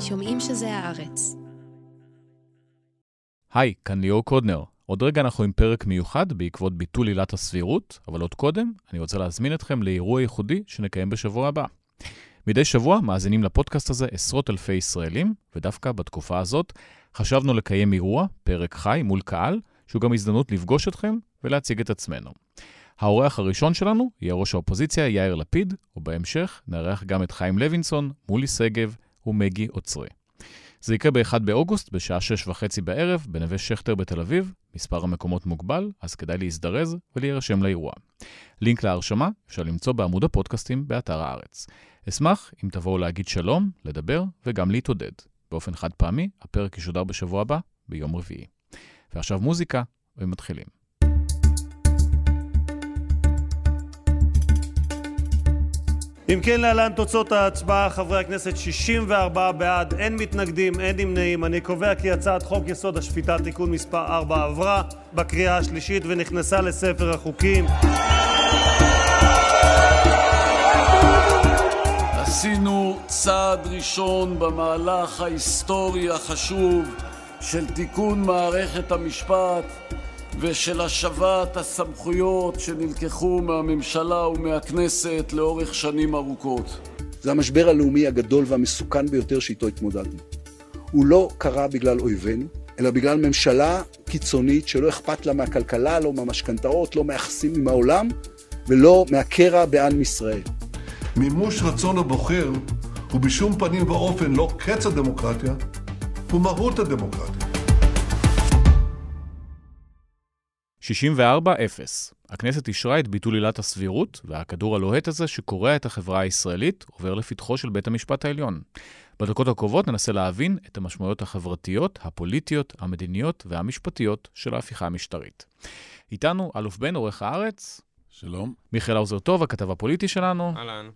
שומעים שזה הארץ. היי, כאן ליאור קודנר. עוד רגע אנחנו עם פרק מיוחד בעקבות ביטול עילת הסבירות, אבל עוד קודם, אני רוצה להזמין אתכם לאירוע ייחודי שנקיים בשבוע הבא. מדי שבוע מאזינים לפודקאסט הזה עשרות אלפי ישראלים, ודווקא בתקופה הזאת חשבנו לקיים אירוע, פרק חי מול קהל, שהוא גם הזדמנות לפגוש אתכם ולהציג את עצמנו. האורח הראשון שלנו יהיה ראש האופוזיציה יאיר לפיד, ובהמשך נארח גם את חיים לוינסון, מולי שגב ומגי עוצרי. זה יקרה ב-1 באוגוסט בשעה שש וחצי בערב בנווה שכטר בתל אביב. מספר המקומות מוגבל, אז כדאי להזדרז ולהירשם לאירוע. לינק להרשמה אפשר למצוא בעמוד הפודקאסטים באתר הארץ. אשמח אם תבואו להגיד שלום, לדבר וגם להתעודד. באופן חד פעמי, הפרק ישודר בשבוע הבא, ביום רביעי. ועכשיו מוזיקה, ומתחילים. אם כן, להלן תוצאות ההצבעה, חברי הכנסת 64 בעד, אין מתנגדים, אין נמנעים. אני קובע כי הצעת חוק יסוד השפיטה (תיקון מס' 4) עברה בקריאה השלישית ונכנסה לספר החוקים. עשינו צעד ראשון במהלך ההיסטורי החשוב של תיקון מערכת המשפט ושל השבת הסמכויות שנלקחו מהממשלה ומהכנסת לאורך שנים ארוכות. זה המשבר הלאומי הגדול והמסוכן ביותר שאיתו התמודדנו. הוא לא קרה בגלל אויבינו, אלא בגלל ממשלה קיצונית שלא אכפת לה מהכלכלה, לא מהמשכנתאות, לא מהיחסים עם העולם ולא מהקרע בעם ישראל. מימוש רצון הבוחר הוא בשום פנים ואופן לא קץ הדמוקרטיה, הוא מהות הדמוקרטיה. 64-0. הכנסת אישרה את ביטול עילת הסבירות, והכדור הלוהט הזה שקורע את החברה הישראלית עובר לפתחו של בית המשפט העליון. בדקות הקרובות ננסה להבין את המשמעויות החברתיות, הפוליטיות, המדיניות והמשפטיות של ההפיכה המשטרית. איתנו אלוף בן, עורך הארץ. שלום. מיכאל האוזר טוב, הכתב הפוליטי שלנו. אהלן.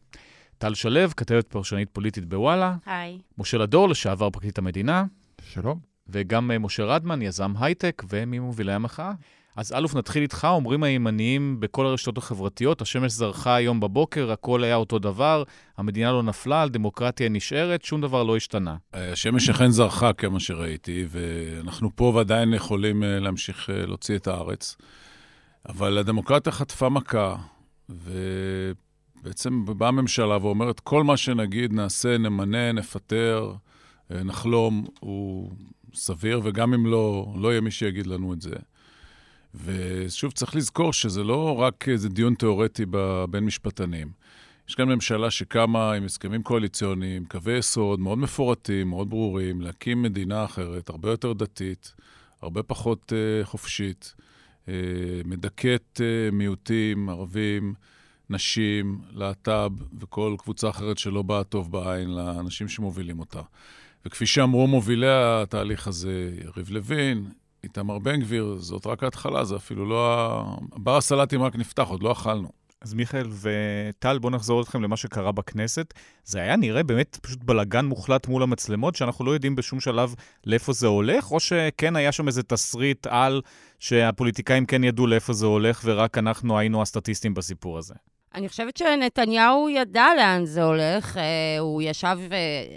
טל שלו, כתבת פרשנית פוליטית בוואלה. היי. משה לדור, לשעבר פרקליט המדינה. שלום. וגם אה, משה רדמן, יזם הייטק וממובילי המחאה. אז אלוף, נתחיל איתך, אומרים הימניים בכל הרשתות החברתיות, השמש זרחה היום בבוקר, הכל היה אותו דבר, המדינה לא נפלה, הדמוקרטיה נשארת, שום דבר לא השתנה. השמש אכן זרחה, כמה שראיתי, ואנחנו פה ועדיין יכולים אה, להמשיך אה, להוציא את הארץ. אבל הדמוקרטיה חטפה מכה, ובעצם באה הממשלה ואומרת, כל מה שנגיד, נעשה, נמנה, נפטר, אה, נחלום, הוא סביר, וגם אם לא, לא יהיה מי שיגיד לנו את זה. ושוב, צריך לזכור שזה לא רק איזה דיון תיאורטי בין משפטנים. יש כאן ממשלה שקמה עם הסכמים קואליציוניים, קווי יסוד מאוד מפורטים, מאוד ברורים, להקים מדינה אחרת, הרבה יותר דתית, הרבה פחות uh, חופשית, uh, מדכאת uh, מיעוטים, ערבים, נשים, להט"ב וכל קבוצה אחרת שלא באה טוב בעין לאנשים שמובילים אותה. וכפי שאמרו מובילי התהליך הזה, יריב לוין, איתמר בן גביר, זאת רק ההתחלה, זה אפילו לא ה... בר הסלטים רק נפתח, עוד לא אכלנו. אז מיכאל וטל, בואו נחזור אתכם למה שקרה בכנסת. זה היה נראה באמת פשוט בלגן מוחלט מול המצלמות, שאנחנו לא יודעים בשום שלב לאיפה זה הולך, או שכן היה שם איזה תסריט על שהפוליטיקאים כן ידעו לאיפה זה הולך, ורק אנחנו היינו הסטטיסטים בסיפור הזה. אני חושבת שנתניהו ידע לאן זה הולך. אה, הוא ישב,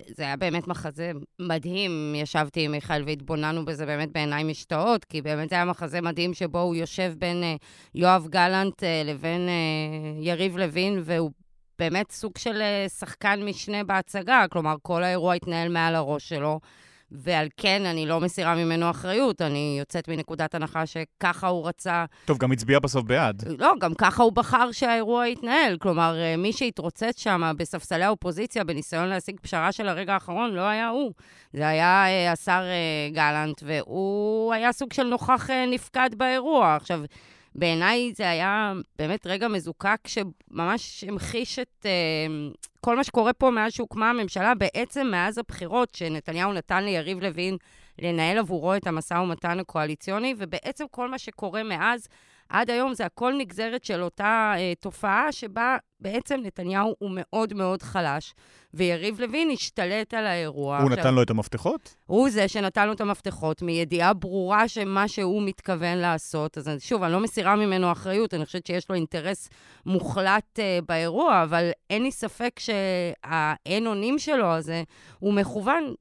זה היה באמת מחזה מדהים. ישבתי עם מיכאל והתבוננו בזה באמת בעיניים משתאות, כי באמת זה היה מחזה מדהים שבו הוא יושב בין אה, יואב גלנט אה, לבין יריב לוין, והוא באמת סוג של שחקן משנה בהצגה. כלומר, כל האירוע התנהל מעל הראש שלו. ועל כן אני לא מסירה ממנו אחריות, אני יוצאת מנקודת הנחה שככה הוא רצה... טוב, גם הצביע בסוף בעד. לא, גם ככה הוא בחר שהאירוע יתנהל. כלומר, אה, מי שהתרוצץ שם בספסלי האופוזיציה בניסיון להשיג פשרה של הרגע האחרון, לא היה הוא. זה היה uh, השר uh, גלנט, והוא היה סוג של נוכח נפקד באירוע. עכשיו, בעיניי זה היה באמת רגע מזוקק שממש המחיש את uh, כל מה שקורה פה מאז שהוקמה הממשלה, בעצם מאז הבחירות שנתניהו נתן ליריב לוין לנהל עבורו את המשא ומתן הקואליציוני, ובעצם כל מה שקורה מאז, עד היום זה הכל נגזרת של אותה אה, תופעה שבה בעצם נתניהו הוא מאוד מאוד חלש, ויריב לוין השתלט על האירוע. הוא נתן לו את המפתחות? הוא זה שנתן לו את המפתחות, מידיעה ברורה שמה שהוא מתכוון לעשות. אז שוב, אני לא מסירה ממנו אחריות, אני חושבת שיש לו אינטרס מוחלט uh, באירוע, אבל אין לי ספק שהאין אונים שלו הזה הוא מכוון,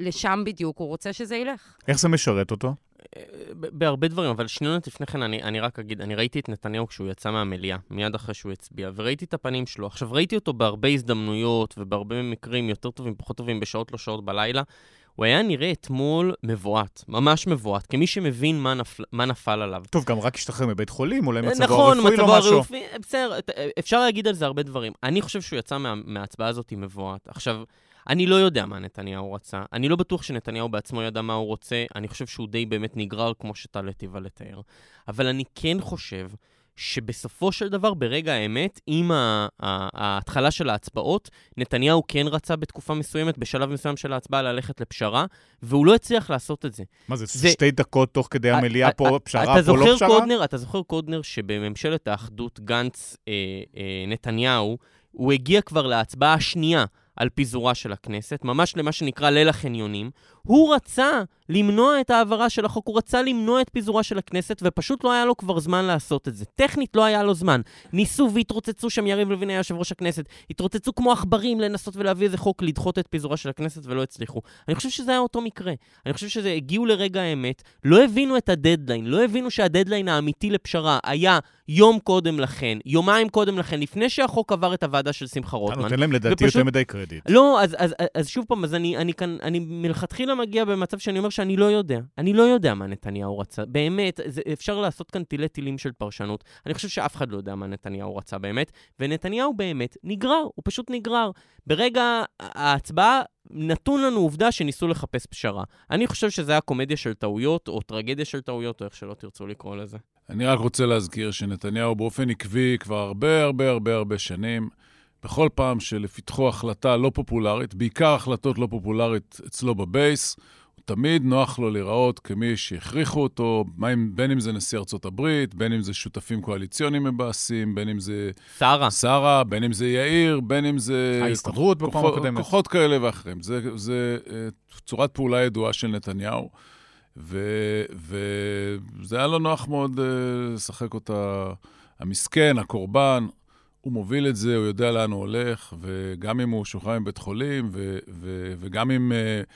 ולשם uh, בדיוק הוא רוצה שזה ילך. איך זה משרת אותו? בהרבה דברים, אבל שניות לפני כן אני, אני רק אגיד, אני ראיתי את נתניהו כשהוא יצא מהמליאה, מיד אחרי שהוא הצביע, וראיתי את הפנים שלו. עכשיו, ראיתי אותו בהרבה הזדמנויות ובהרבה מקרים יותר טובים, פחות טובים, בשעות לא שעות בלילה. הוא היה נראה אתמול מבועת, ממש מבועת, כמי שמבין מה, נפל, מה נפל עליו. טוב, גם רק השתחרר מבית חולים, אולי מצבו נכון, הרפואי מצבו לא משהו. הרפואי, בסדר, אפשר להגיד על זה הרבה דברים. אני חושב שהוא יצא מה, מההצבעה הזאת מבועת. עכשיו, אני לא יודע מה נתניהו רצה. אני לא בטוח שנתניהו בעצמו ידע מה הוא רוצה. אני חושב שהוא די באמת נגרר, כמו שטל היטיבה לתאר. אבל אני כן חושב שבסופו של דבר, ברגע האמת, עם ההתחלה של ההצבעות, נתניהו כן רצה בתקופה מסוימת, בשלב מסוים של ההצבעה, ללכת לפשרה, והוא לא הצליח לעשות את זה. מה זה, זה... שתי דקות תוך כדי המליאה פה, פשרה אתה פה לא פשרה? קודנר, אתה זוכר, קודנר, שבממשלת האחדות גנץ-נתניהו, אה, אה, הוא הגיע כבר להצבעה השנייה. על פיזורה של הכנסת, ממש למה שנקרא ליל החניונים. הוא רצה למנוע את ההעברה של החוק, הוא רצה למנוע את פיזורה של הכנסת, ופשוט לא היה לו כבר זמן לעשות את זה. טכנית לא היה לו זמן. ניסו והתרוצצו שם, יריב לוין היה יושב ראש הכנסת, התרוצצו כמו עכברים לנסות ולהביא איזה חוק לדחות את פיזורה של הכנסת ולא הצליחו. אני חושב שזה היה אותו מקרה. אני חושב שזה הגיעו לרגע האמת, לא הבינו את הדדליין, לא הבינו שהדדליין האמיתי לפשרה היה יום קודם לכן, יומיים קודם לכן, לפני שהחוק עבר את הוועדה של שמחה רוטמן. אתה נותן להם לדעתי ופשוט... יותר מדי קרדיט. לא, אז, אז, אז, אז שוב פעם, אז אני, אני כאן, אני מלכתחילה מגיע במצב שאני אומר שאני לא יודע. אני לא יודע מה נתניהו רצה. באמת, זה, אפשר לעשות כאן תילי תילים של פרשנות. אני חושב שאף אחד לא יודע מה נתניהו רצה באמת, ונתניהו באמת נגרר, הוא פשוט נגרר. ברגע ההצבעה, נתון לנו עובדה שניסו לחפש פשרה. אני חושב שזה היה קומדיה של טעויות, או טרגדיה של טעויות, או איך שלא תרצו לקרוא לזה. אני רק רוצה להזכיר שנתניהו באופן עקבי כבר הרבה הרבה הרבה הרבה שנים, בכל פעם שלפתחו החלטה לא פופולרית, בעיקר החלטות לא פופולרית אצלו בבייס, תמיד נוח לו להיראות כמי שהכריחו אותו, בין אם זה נשיא ארצות הברית, בין אם זה שותפים קואליציוניים מבאסים, בין אם זה... שרה. שרה, בין אם זה יאיר, בין אם זה... ההסתדרות בפעם הקודמת. כוחות כאלה ואחרים. זה, זה uh, צורת פעולה ידועה של נתניהו. וזה היה לו נוח מאוד uh, לשחק אותה המסכן, הקורבן. הוא מוביל את זה, הוא יודע לאן הוא הולך, וגם אם הוא שוחרר מבית חולים, ו- ו- וגם אם uh,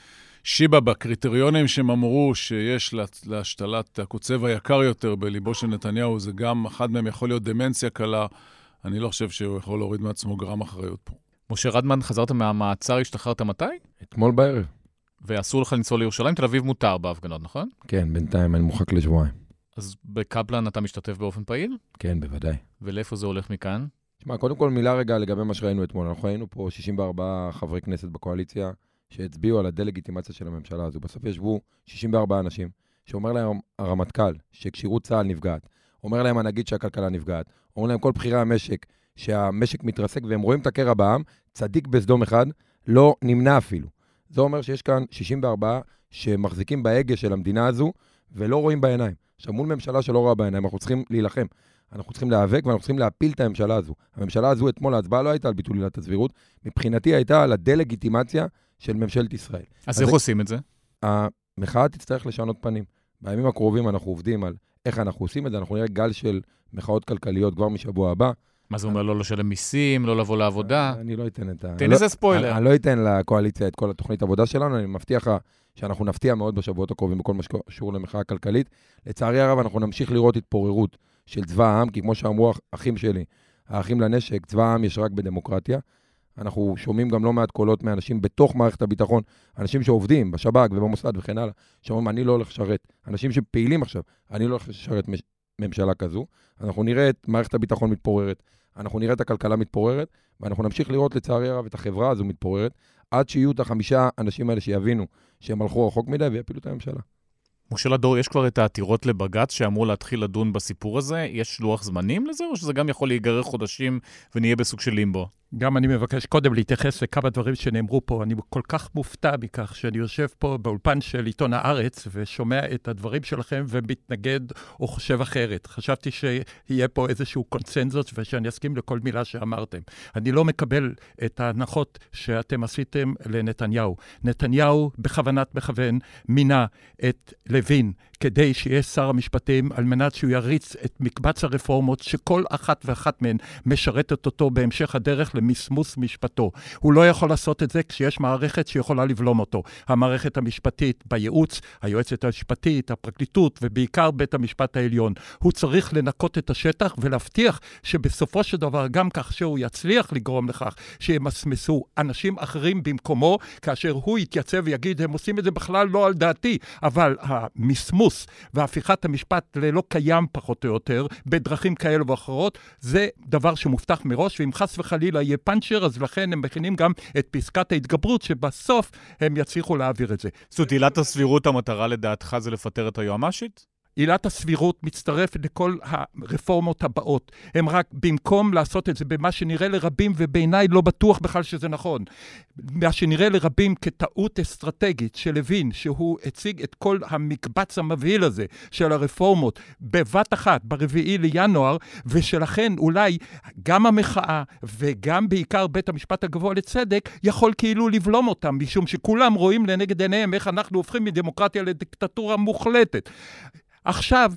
שיבא בקריטריונים שהם אמרו שיש לה, להשתלת הקוצב היקר יותר בליבו של נתניהו, זה גם, אחד מהם יכול להיות דמנציה קלה, אני לא חושב שהוא יכול להוריד מעצמו גרם אחריות פה. משה רדמן, חזרת מהמעצר, השתחררת מתי? אתמול בערב. ואסור לך לנסוע לירושלים, תל אביב מותר בהפגנות, נכון? כן, בינתיים אני מורחק לשבועיים. אז בקפלן אתה משתתף באופן פעיל? כן, בוודאי. ולאיפה זה הולך מכאן? תשמע, קודם כל מילה רגע לגבי מה שראינו אתמול. אנחנו היינו פה 64 חברי כנסת בקואליציה שהצביעו על הדה-לגיטימציה של הממשלה הזו. בסוף ישבו 64 אנשים, שאומר להם הרמטכ"ל שכשירות צה"ל נפגעת, אומר להם הנגיד שהכלכלה נפגעת, אומר להם כל בכירי המשק שהמשק מתרסק והם רואים את הקרע בעם, צדיק בסדום אחד, לא נמנע אפילו. זה אומר שיש כאן 64 שמחזיקים בהגה של המדינה הזו ולא רואים בעיניים. עכשיו, מול ממשלה שלא רואה בעיניים, אנחנו צריכים להילחם. אנחנו צריכים להיאבק ואנחנו צריכים להפיל את הממשלה הזו. הממשלה הזו, אתמול ההצבעה לא הייתה על ביטול עילת הסבירות, מבחינתי הייתה על הדה-לגיטימציה של ממשלת ישראל. אז, אז איך עושים את זה? המחאה תצטרך לשנות פנים. בימים הקרובים אנחנו עובדים על איך אנחנו עושים את זה, אנחנו נראה גל של מחאות כלכליות כבר משבוע הבא. מה זה אומר, לא לשלם מיסים, לא לבוא לעבודה? אני לא אתן את ה... תן איזה ספוילר. אני לא אתן לקואליציה את כל התוכנית עבודה שלנו, אני מבטיח לך שאנחנו נפתיע מאוד בשבועות הקרובים בכל מה שקשור למחאה כלכלית. לצערי הרב, אנחנו נמשיך לראות התפוררות של צבא העם, כי כמו שאמרו אחים שלי, האחים לנשק, צבא העם יש רק בדמוקרטיה. אנחנו שומעים גם לא מעט קולות מאנשים בתוך מערכת הביטחון, אנשים שעובדים בשב"כ ובמוסד וכן הלאה, שאומרים, אני לא הולך לשרת. אנשים שפעילים עכשיו, אני לא הולך לשרת ממשלה כזו. אנחנו נראה את מערכת הביטחון מתפוררת, אנחנו נראה את הכלכלה מתפוררת, ואנחנו נמשיך לראות לצערי הרב את החברה הזו מתפוררת, עד שיהיו את החמישה אנשים האלה שיבינו שהם הלכו רחוק מדי ויפילו את הממשלה. משה לדור, יש כבר את העתירות לבג"ץ שאמור להתחיל לדון בסיפור הזה? יש לוח זמנים לזה, או שזה גם יכול להיגרר חודשים ונהיה בסוג של לימבו? גם אני מבקש קודם להתייחס לכמה דברים שנאמרו פה. אני כל כך מופתע מכך שאני יושב פה באולפן של עיתון הארץ ושומע את הדברים שלכם ומתנגד או חושב אחרת. חשבתי שיהיה פה איזשהו קונצנזוס ושאני אסכים לכל מילה שאמרתם. אני לא מקבל את ההנחות שאתם עשיתם לנתניהו. נתניהו בכוונת מכוון מינה את לוין כדי שיהיה שר המשפטים, על מנת שהוא יריץ את מקבץ הרפורמות, שכל אחת ואחת מהן משרתת אותו בהמשך הדרך למסמוס משפטו. הוא לא יכול לעשות את זה כשיש מערכת שיכולה לבלום אותו. המערכת המשפטית בייעוץ, היועצת המשפטית, הפרקליטות, ובעיקר בית המשפט העליון. הוא צריך לנקות את השטח ולהבטיח שבסופו של דבר, גם כך שהוא יצליח לגרום לכך שימסמסו אנשים אחרים במקומו, כאשר הוא יתייצב ויגיד, הם עושים את זה בכלל לא על דעתי, אבל המסמוס... ניכוס והפיכת המשפט ללא קיים פחות או יותר, בדרכים כאלו ואחרות, זה דבר שמובטח מראש, ואם חס וחלילה יהיה פאנצ'ר, אז לכן הם מכינים גם את פסקת ההתגברות, שבסוף הם יצליחו להעביר את זה. זאת עילת הסבירות, המטרה לדעתך זה לפטר את היועמ"שית? עילת הסבירות מצטרפת לכל הרפורמות הבאות. הם רק, במקום לעשות את זה במה שנראה לרבים, ובעיניי לא בטוח בכלל שזה נכון, מה שנראה לרבים כטעות אסטרטגית של לוין, שהוא הציג את כל המקבץ המבהיל הזה של הרפורמות בבת אחת, ברביעי לינואר, ושלכן אולי גם המחאה וגם בעיקר בית המשפט הגבוה לצדק יכול כאילו לבלום אותם, משום שכולם רואים לנגד עיניהם איך אנחנו הופכים מדמוקרטיה לדיקטטורה מוחלטת. עכשיו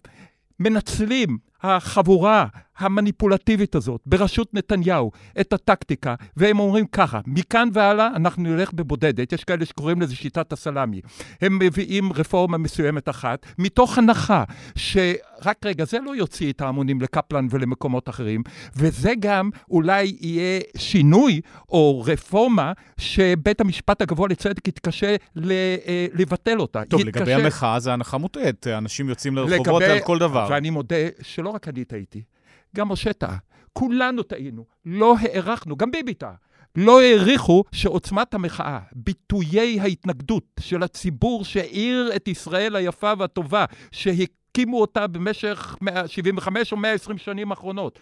מנצלים החבורה המניפולטיבית הזאת, בראשות נתניהו, את הטקטיקה, והם אומרים ככה, מכאן והלאה אנחנו נלך בבודדת, יש כאלה שקוראים לזה שיטת הסלאמי. הם מביאים רפורמה מסוימת אחת, מתוך הנחה שרק רגע, זה לא יוציא את ההמונים לקפלן ולמקומות אחרים, וזה גם אולי יהיה שינוי או רפורמה שבית המשפט הגבוה לצדק יתקשה אה, לבטל אותה. טוב, יתקשה... לגבי המחאה זה הנחה מוטעית, אנשים יוצאים לרחובות לגבי... על כל דבר. ואני מודה שלא רק אני טעיתי, גם משה טעה. כולנו טעינו, לא הערכנו, גם ביבי טעה. לא העריכו שעוצמת המחאה, ביטויי ההתנגדות של הציבור שהעיר את ישראל היפה והטובה, שהקימו אותה במשך 75 או 120 שנים האחרונות,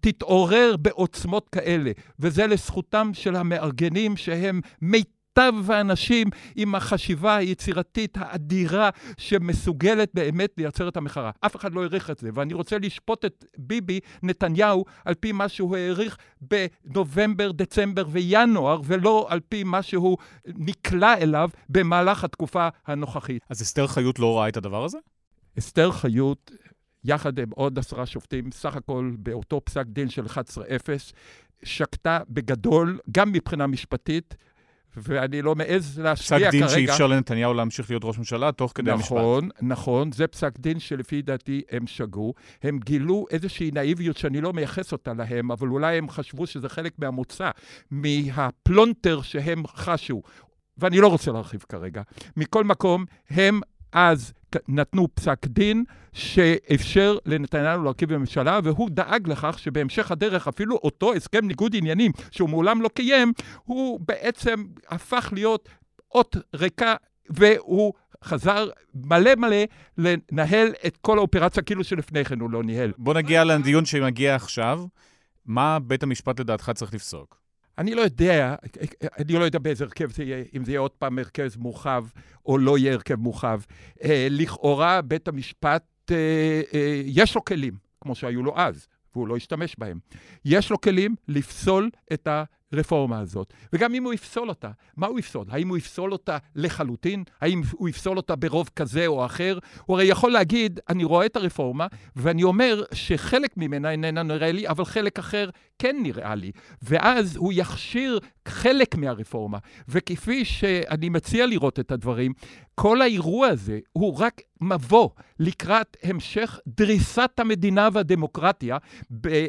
תתעורר בעוצמות כאלה, וזה לזכותם של המארגנים שהם מיטב. מיטב האנשים עם החשיבה היצירתית האדירה שמסוגלת באמת לייצר את המחאה. אף אחד לא העריך את זה, ואני רוצה לשפוט את ביבי נתניהו על פי מה שהוא העריך בנובמבר, דצמבר וינואר, ולא על פי מה שהוא נקלע אליו במהלך התקופה הנוכחית. אז אסתר חיות לא ראה את הדבר הזה? אסתר חיות יחד עם עוד עשרה שופטים, סך הכל באותו פסק דין של 11-0, שקטה בגדול, גם מבחינה משפטית, ואני לא מעז להשפיע כרגע. פסק דין שאי אפשר לנתניהו להמשיך להיות ראש ממשלה תוך כדי המשפט. נכון, נכון. זה פסק דין שלפי דעתי הם שגו. הם גילו איזושהי נאיביות שאני לא מייחס אותה להם, אבל אולי הם חשבו שזה חלק מהמוצא, מהפלונטר שהם חשו. ואני לא רוצה להרחיב כרגע. מכל מקום, הם אז נתנו פסק דין שאפשר לנתניהו להרכיב ממשלה, והוא דאג לכך שבהמשך הדרך, אפילו אותו הסכם ניגוד עניינים שהוא מעולם לא קיים, הוא בעצם הפך להיות אות ריקה, והוא חזר מלא מלא לנהל את כל האופרציה כאילו שלפני כן הוא לא ניהל. בוא נגיע לדיון שמגיע עכשיו. מה בית המשפט לדעתך צריך לפסוק? אני לא יודע, אני לא יודע באיזה הרכב זה יהיה, אם זה יהיה עוד פעם הרכב מורחב או לא יהיה הרכב מורחב. אה, לכאורה, בית המשפט, אה, אה, יש לו כלים, כמו שהיו לו אז, והוא לא השתמש בהם. יש לו כלים לפסול את ה... הרפורמה הזאת. וגם אם הוא יפסול אותה, מה הוא יפסול? האם הוא יפסול אותה לחלוטין? האם הוא יפסול אותה ברוב כזה או אחר? הוא הרי יכול להגיד, אני רואה את הרפורמה, ואני אומר שחלק ממנה איננה נראה לי, אבל חלק אחר כן נראה לי. ואז הוא יכשיר חלק מהרפורמה. וכפי שאני מציע לראות את הדברים, כל האירוע הזה הוא רק מבוא לקראת המשך דריסת המדינה והדמוקרטיה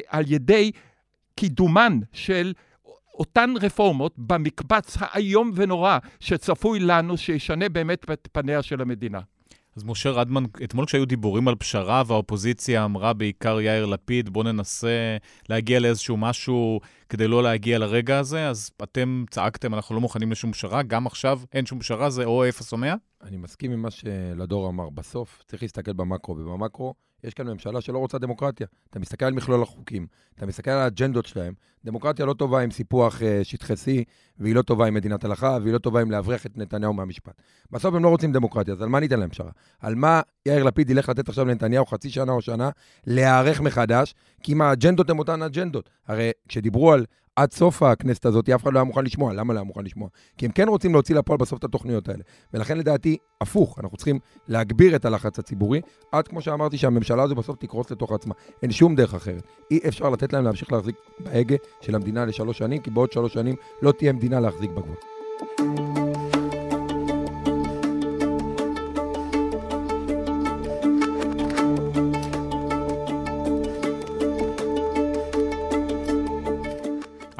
על ידי קידומן של אותן רפורמות במקבץ האיום ונורא שצפוי לנו, שישנה באמת את פניה של המדינה. אז משה רדמן, אתמול כשהיו דיבורים על פשרה והאופוזיציה אמרה בעיקר יאיר לפיד, בוא ננסה להגיע לאיזשהו משהו כדי לא להגיע לרגע הזה, אז אתם צעקתם, אנחנו לא מוכנים לשום פשרה, גם עכשיו אין שום פשרה, זה או אפס או מאה? אני מסכים עם מה שלדור אמר. בסוף צריך להסתכל במקרו, ובמקרו יש כאן ממשלה שלא רוצה דמוקרטיה. אתה מסתכל על מכלול החוקים, אתה מסתכל על האג'נדות שלהם. דמוקרטיה לא טובה עם סיפוח uh, שטחי C, והיא לא טובה עם מדינת הלכה, והיא לא טובה עם להבריח את נתניהו מהמשפט. בסוף הם לא רוצים דמוקרטיה, אז על מה ניתן להם פשרה? על מה יאיר לפיד ילך לתת עכשיו לנתניהו חצי שנה או שנה להיערך מחדש? כי אם האג'נדות הן אותן אג'נדות. הרי כשדיברו על עד סוף הכנסת הזאת, אף אחד לא היה מוכן לשמוע. למה לא היה מוכן לשמוע? כי הם כן רוצים להוציא לפועל בסוף את התוכניות האלה. ולכן לדעתי, הפוך, אנחנו צריכים להגביר את הלחץ הציבורי, עד כמו שאמרתי, שהממשלה הזו בסוף תקרוס לתוך עצמה. אין שום דרך אחרת. אי אפשר לתת להם להמשיך להחזיק בהגה של המדינה לשלוש שנים, כי בעוד שלוש שנים לא תהיה מדינה להחזיק בגבול.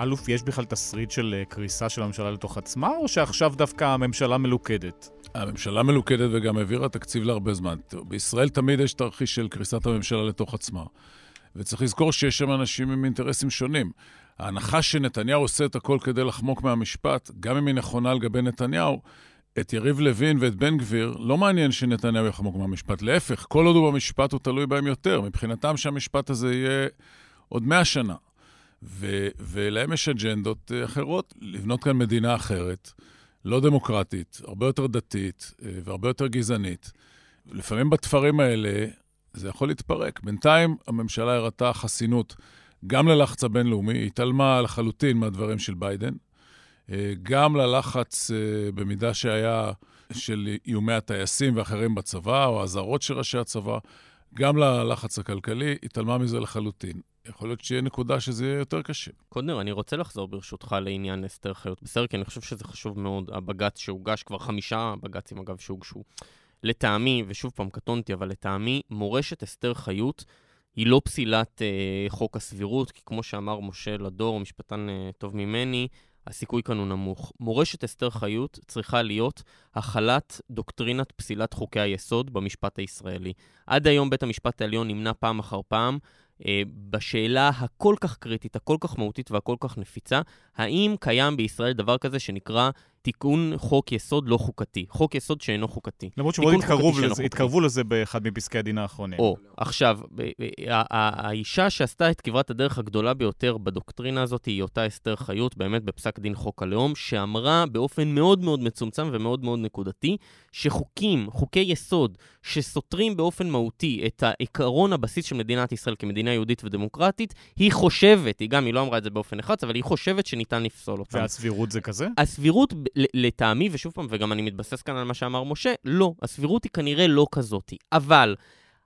אלוף, יש בכלל תסריט של אה, קריסה של הממשלה לתוך עצמה, או שעכשיו דווקא הממשלה מלוכדת? הממשלה מלוכדת וגם העבירה תקציב להרבה זמן. בישראל תמיד יש תרחיש של קריסת הממשלה לתוך עצמה. וצריך לזכור שיש שם אנשים עם אינטרסים שונים. ההנחה שנתניהו עושה את הכל כדי לחמוק מהמשפט, גם אם היא נכונה לגבי נתניהו, את יריב לוין ואת בן גביר, לא מעניין שנתניהו יחמוק מהמשפט. להפך, כל עוד הוא במשפט הוא תלוי בהם יותר. מבחינתם שהמשפט הזה יהיה עוד מאה שנה. ו- ולהם יש אג'נדות אה, אחרות, לבנות כאן מדינה אחרת, לא דמוקרטית, הרבה יותר דתית אה, והרבה יותר גזענית. לפעמים בתפרים האלה זה יכול להתפרק. בינתיים הממשלה הראתה חסינות גם ללחץ הבינלאומי, היא התעלמה לחלוטין מהדברים של ביידן, אה, גם ללחץ במידה שהיה של איומי הטייסים ואחרים בצבא, או האזהרות של ראשי הצבא, גם ללחץ הכלכלי, התעלמה מזה לחלוטין. יכול להיות שיהיה נקודה שזה יהיה יותר קשה. קודנר, אני רוצה לחזור ברשותך לעניין אסתר חיות. בסדר, כי אני חושב שזה חשוב מאוד, הבג"ץ שהוגש, כבר חמישה בג"צים אגב שהוגשו. לטעמי, ושוב פעם קטונתי, אבל לטעמי, מורשת אסתר חיות היא לא פסילת אה, חוק הסבירות, כי כמו שאמר משה לדור, משפטן אה, טוב ממני, הסיכוי כאן הוא נמוך. מורשת אסתר חיות צריכה להיות החלת דוקטרינת פסילת חוקי היסוד במשפט הישראלי. עד היום בית המשפט העליון נמנע פעם אחר פעם בשאלה הכל כך קריטית, הכל כך מהותית והכל כך נפיצה, האם קיים בישראל דבר כזה שנקרא תיקון חוק יסוד לא חוקתי, חוק יסוד שאינו חוקתי. למרות שמאוד התקרבו לזה, התקרבו לזה באחד מפסקי הדין האחרונים. או, עכשיו, האישה שעשתה את כברת הדרך הגדולה ביותר בדוקטרינה הזאת היא אותה אסתר חיות, באמת בפסק דין חוק הלאום, שאמרה באופן מאוד מאוד מצומצם ומאוד מאוד נקודתי, שחוקים, חוקי יסוד, שסותרים באופן מהותי את העיקרון הבסיס של מדינת ישראל כמדינה יהודית ודמוקרטית, היא חושבת, היא גם, היא לא אמרה את זה באופן אחד, אבל היא חושבת שניתן לפסול אותם. והסבירות זה כזה? הסבירות, לטעמי, ושוב פעם, וגם אני מתבסס כאן על מה שאמר משה, לא, הסבירות היא כנראה לא כזאתי. אבל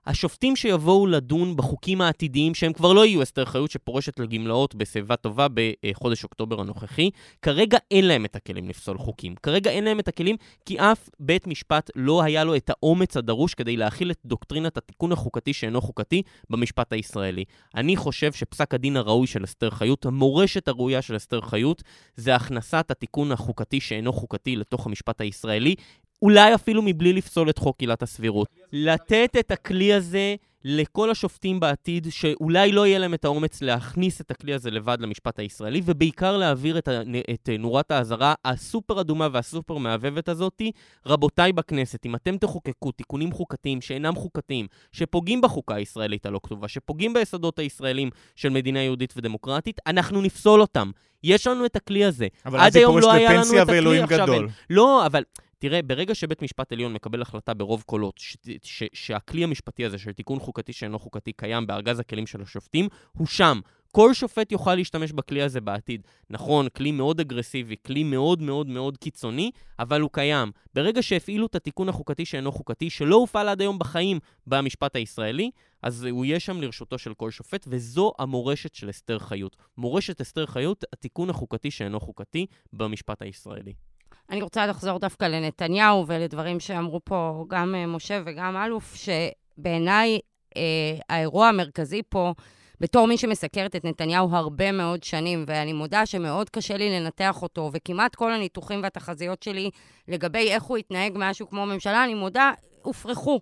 השופטים שיבואו לדון בחוקים העתידיים, שהם כבר לא יהיו אסתר חיות שפורשת לגמלאות בשיבה טובה בחודש אוקטובר הנוכחי, כרגע אין להם את הכלים לפסול חוקים. כרגע אין להם את הכלים כי אף בית משפט לא היה לו את האומץ הדרוש כדי להכיל את דוקטרינת התיקון החוקתי שאינו חוקתי במשפט הישראלי. אני חושב שפסק הדין הראוי של אסתר חיות, המורשת הראויה של אסתר חיות, זה הכנסת התיקון החוקתי שאינו חוקתי לתוך המשפט הישראלי, אולי אפילו מבלי לפסול את חוק עילת הסבירות. לתת את הכלי הזה לכל השופטים בעתיד, שאולי לא יהיה להם את האומץ להכניס את הכלי הזה לבד למשפט הישראלי, ובעיקר להעביר את, ה, את נורת האזהרה הסופר אדומה והסופר מהבהבת הזאתי. רבותיי בכנסת, אם אתם תחוקקו תיקונים חוקתיים שאינם חוקתיים, שפוגעים בחוקה הישראלית הלא כתובה, שפוגעים ביסודות הישראלים של מדינה יהודית ודמוקרטית, אנחנו נפסול אותם. יש לנו את הכלי הזה. אבל אז זה פורש לא לפנסיה ואלוהים גדול. עכשיו, לא, אבל תראה, ברגע שבית משפט עליון מקבל החלטה ברוב קולות, ש- ש- שהכלי המשפטי הזה של תיקון חוקתי שאינו חוקתי קיים בארגז הכלים של השופטים, הוא שם. כל שופט יוכל להשתמש בכלי הזה בעתיד. נכון, כלי מאוד אגרסיבי, כלי מאוד מאוד מאוד קיצוני, אבל הוא קיים. ברגע שהפעילו את התיקון החוקתי שאינו חוקתי, שלא הופעל עד היום בחיים במשפט הישראלי, אז הוא יהיה שם לרשותו של כל שופט, וזו המורשת של אסתר חיות. מורשת אסתר חיות, התיקון החוקתי שאינו חוקתי במשפט הישראלי. אני רוצה לחזור דווקא לנתניהו ולדברים שאמרו פה גם אה, משה וגם אלוף, שבעיניי אה, האירוע המרכזי פה, בתור מי שמסקרת את נתניהו הרבה מאוד שנים, ואני מודה שמאוד קשה לי לנתח אותו, וכמעט כל הניתוחים והתחזיות שלי לגבי איך הוא התנהג משהו כמו ממשלה, אני מודה, הופרכו.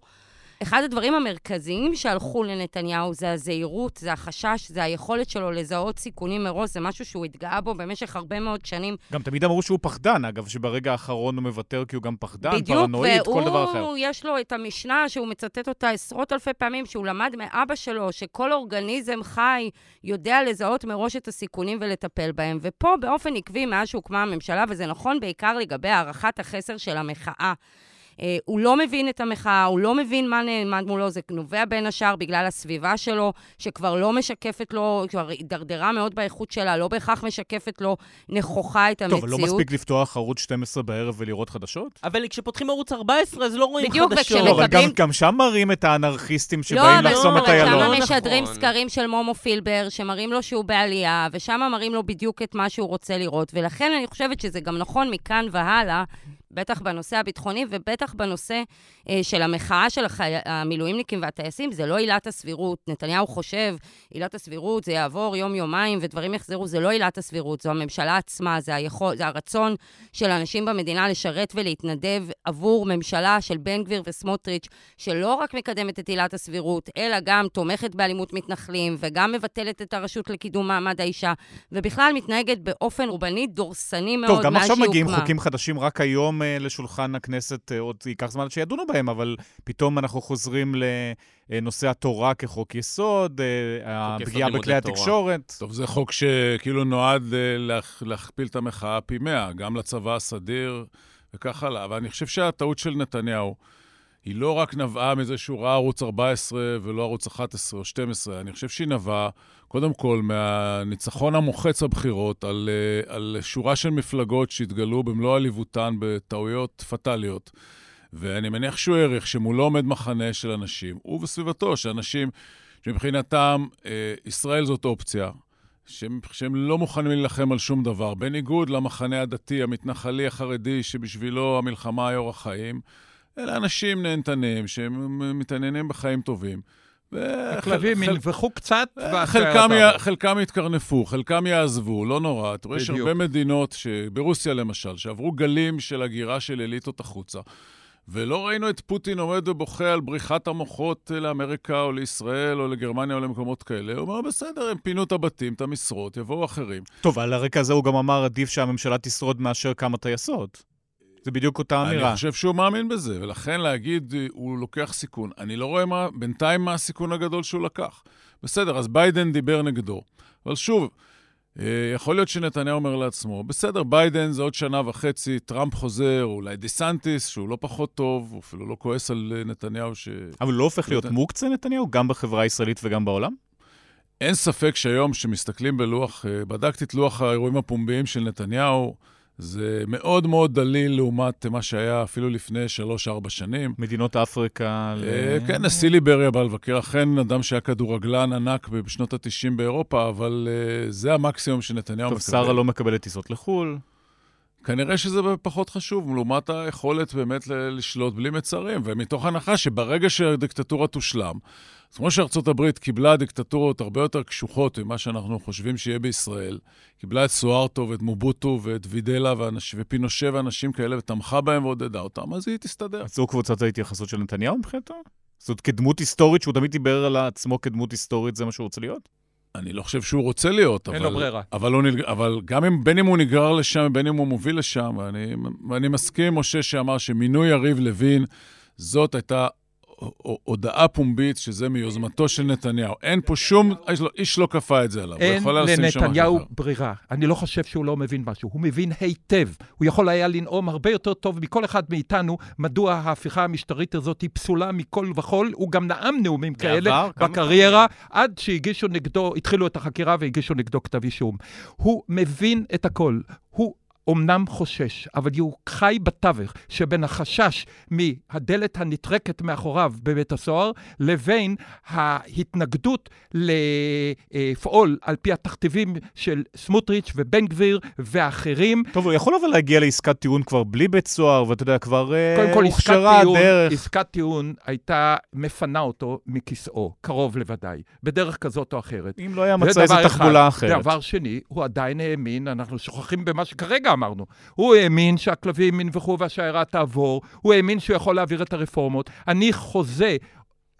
אחד הדברים המרכזיים שהלכו לנתניהו זה הזהירות, זה החשש, זה היכולת שלו לזהות סיכונים מראש, זה משהו שהוא התגאה בו במשך הרבה מאוד שנים. גם תמיד אמרו שהוא פחדן, אגב, שברגע האחרון הוא מוותר כי הוא גם פחדן, בדיוק, פרנואיד, כל דבר אחר. והוא, יש לו את המשנה שהוא מצטט אותה עשרות אלפי פעמים, שהוא למד מאבא שלו, שכל אורגניזם חי יודע לזהות מראש את הסיכונים ולטפל בהם. ופה, באופן עקבי, מאז שהוקמה הממשלה, וזה נכון בעיקר לגבי הערכת החסר של המחאה. אה, הוא לא מבין את המחאה, הוא לא מבין מה נעמד מולו, זה נובע בין השאר בגלל הסביבה שלו, שכבר לא משקפת לו, כבר הידרדרה מאוד באיכות שלה, לא בהכרח משקפת לו נכוחה את המציאות. טוב, אבל לא מספיק לפתוח ערוץ 12 בערב ולראות חדשות? אבל כשפותחים ערוץ 14 אז לא רואים בדיוק, חדשות. וכשמקבלים- אבל גם, גם שם מראים את האנרכיסטים לא, שבאים אבל לחסום לא, את אבל איילון. שם לא משדרים נכון. סקרים של מומו פילבר, שמראים לו שהוא בעלייה, ושם מראים לו בדיוק את מה שהוא רוצה לראות. ולכן אני חושבת שזה גם נכון מכאן והלאה, בטח בנושא הביטחוני ובטח בנושא אה, של המחאה של החי... המילואימניקים והטייסים, זה לא עילת הסבירות. נתניהו חושב, עילת הסבירות, זה יעבור יום-יומיים ודברים יחזרו, זה לא עילת הסבירות, זו הממשלה עצמה, זה, היכול... זה הרצון של אנשים במדינה לשרת ולהתנדב עבור ממשלה של בן גביר וסמוטריץ', שלא רק מקדמת את עילת הסבירות, אלא גם תומכת באלימות מתנחלים, וגם מבטלת את הרשות לקידום מעמד האישה, ובכלל מתנהגת באופן רובני דורסני מאוד טוב, גם עכשיו מגיעים הוקמה. חוקים חדשים רק היום אה, לשולחן הכנסת, אה, עוד ייקח זמן שידונו בהם, אבל פתאום אנחנו חוזרים לנושא התורה כחוק יסוד, אה, הפגיעה בכלי. התקשורת. טוב, זה חוק שכאילו נועד להכ- להכפיל את המחאה פי מאה, גם לצבא הסדיר וכך הלאה. אבל אני חושב שהטעות של נתניהו היא לא רק נבעה מזה שהוא ראה ערוץ 14 ולא ערוץ 11 או 12, אני חושב שהיא נבעה, קודם כל, מהניצחון המוחץ בבחירות על, אה, על שורה של מפלגות שהתגלו במלוא עליבותן בטעויות פטאליות. ואני מניח שהוא העריך שמולו עומד מחנה של אנשים, הוא וסביבתו, שאנשים שמבחינתם אה, ישראל זאת אופציה, שהם, שהם לא מוכנים להילחם על שום דבר, בניגוד למחנה הדתי, המתנחלי, החרדי, שבשבילו המלחמה היא אורח חיים. אלה אנשים נהנתנים, שהם מתעניינים בחיים טובים. הכלבים וחל- ינבחו קצת, ואחרי חלקם. י... חלקם יתקרנפו, חלקם יעזבו, לא נורא. אתה רואה, יש. הרבה מדינות, ש... ברוסיה למשל, שעברו גלים של הגירה של אליטות החוצה. ולא ראינו את פוטין עומד ובוכה על בריחת המוחות לאמריקה או לישראל או לגרמניה או למקומות כאלה. הוא אומר, בסדר, הם פינו את הבתים, את המשרות, יבואו אחרים. טוב, על הרקע הזה הוא גם אמר, עדיף שהממשלה תשרוד מאשר כמה טייסות. זה בדיוק אותה אמירה. אני חושב שהוא מאמין בזה, ולכן להגיד, אה, הוא לוקח סיכון. אני לא רואה מה, בינתיים מה הסיכון הגדול שהוא לקח. בסדר, אז ביידן דיבר נגדו. אבל שוב, אה, יכול להיות שנתניהו אומר לעצמו, בסדר, ביידן זה עוד שנה וחצי, טראמפ חוזר, אולי דסנטיס, שהוא לא פחות טוב, הוא אפילו לא כועס על אה, נתניהו ש... אבל הוא לא הופך להיות נת- מוקצה, נתניהו, גם בחברה הישראלית וגם בעולם? אין ספק שהיום, כשמסתכלים בלוח, בדקתי את לוח האירועים הפומביים של נתניהו, זה מאוד מאוד דליל לעומת מה שהיה אפילו לפני 3-4 שנים. מדינות אפריקה... ל- אה, כן, נשיא ליבריה בא לבקר, אכן אדם שהיה כדורגלן ענק בשנות ה-90 באירופה, אבל אה, זה המקסימום שנתניהו טוב, מקבל. שרה לא מקבלת טיסות לחו"ל. כנראה שזה פחות חשוב, לעומת היכולת באמת לשלוט בלי מצרים, ומתוך הנחה שברגע שהדיקטטורה תושלם, אז כמו שארצות הברית קיבלה דיקטטורות הרבה יותר קשוחות ממה שאנחנו חושבים שיהיה בישראל, קיבלה את סוארטו ואת מובוטו ואת וידלה ואנש, ופינושה ואנשים כאלה, ותמכה בהם ועודדה אותם, אז היא תסתדר. אז זו קבוצת ההתייחסות של נתניהו מבחינתו? זאת כדמות היסטורית, שהוא תמיד דיבר על עצמו כדמות היסטורית, זה מה שהוא רוצה להיות? אני לא חושב שהוא רוצה להיות, אין אבל... לו ברירה. אבל, הוא נלג... אבל גם אם, בין אם הוא נגרר לשם, בין אם הוא מוביל לשם, אני, אני מסכים עם משה שאמר שמינוי יריב לוין, זאת הייתה הודעה פומבית שזה מיוזמתו של נתניהו. אין פה שום, איש לא, איש לא כפה את זה עליו. אין לנתניהו. ברירה. אני לא חושב שהוא לא מבין משהו. הוא מבין היטב. הוא יכול היה לנאום הרבה יותר טוב מכל אחד מאיתנו, מדוע ההפיכה המשטרית הזאת היא פסולה מכל וכול. הוא גם נאם נאומים כאלה בקריירה, עד שהגישו נגדו, התחילו את החקירה והגישו נגדו כתב אישום. הוא מבין את הכל. הוא... אומנם חושש, אבל הוא חי בתווך שבין החשש מהדלת הנטרקת מאחוריו בבית הסוהר, לבין ההתנגדות לפעול על פי התכתיבים של סמוטריץ' ובן גביר ואחרים. טוב, הוא יכול אבל להגיע לעסקת טיעון כבר בלי בית סוהר, ואתה יודע, כבר אה, קודם כל, עסקת הוכשרה טיעון, הדרך. עסקת טיעון הייתה מפנה אותו מכיסאו, קרוב לוודאי, בדרך כזאת או אחרת. אם לא היה מצא איזו תחבולה אחד. אחרת. דבר שני, הוא עדיין האמין, אנחנו שוכחים במה שכרגע אמרנו, הוא האמין שהכלבים ינבחו והשיירה תעבור, הוא האמין שהוא יכול להעביר את הרפורמות. אני חוזה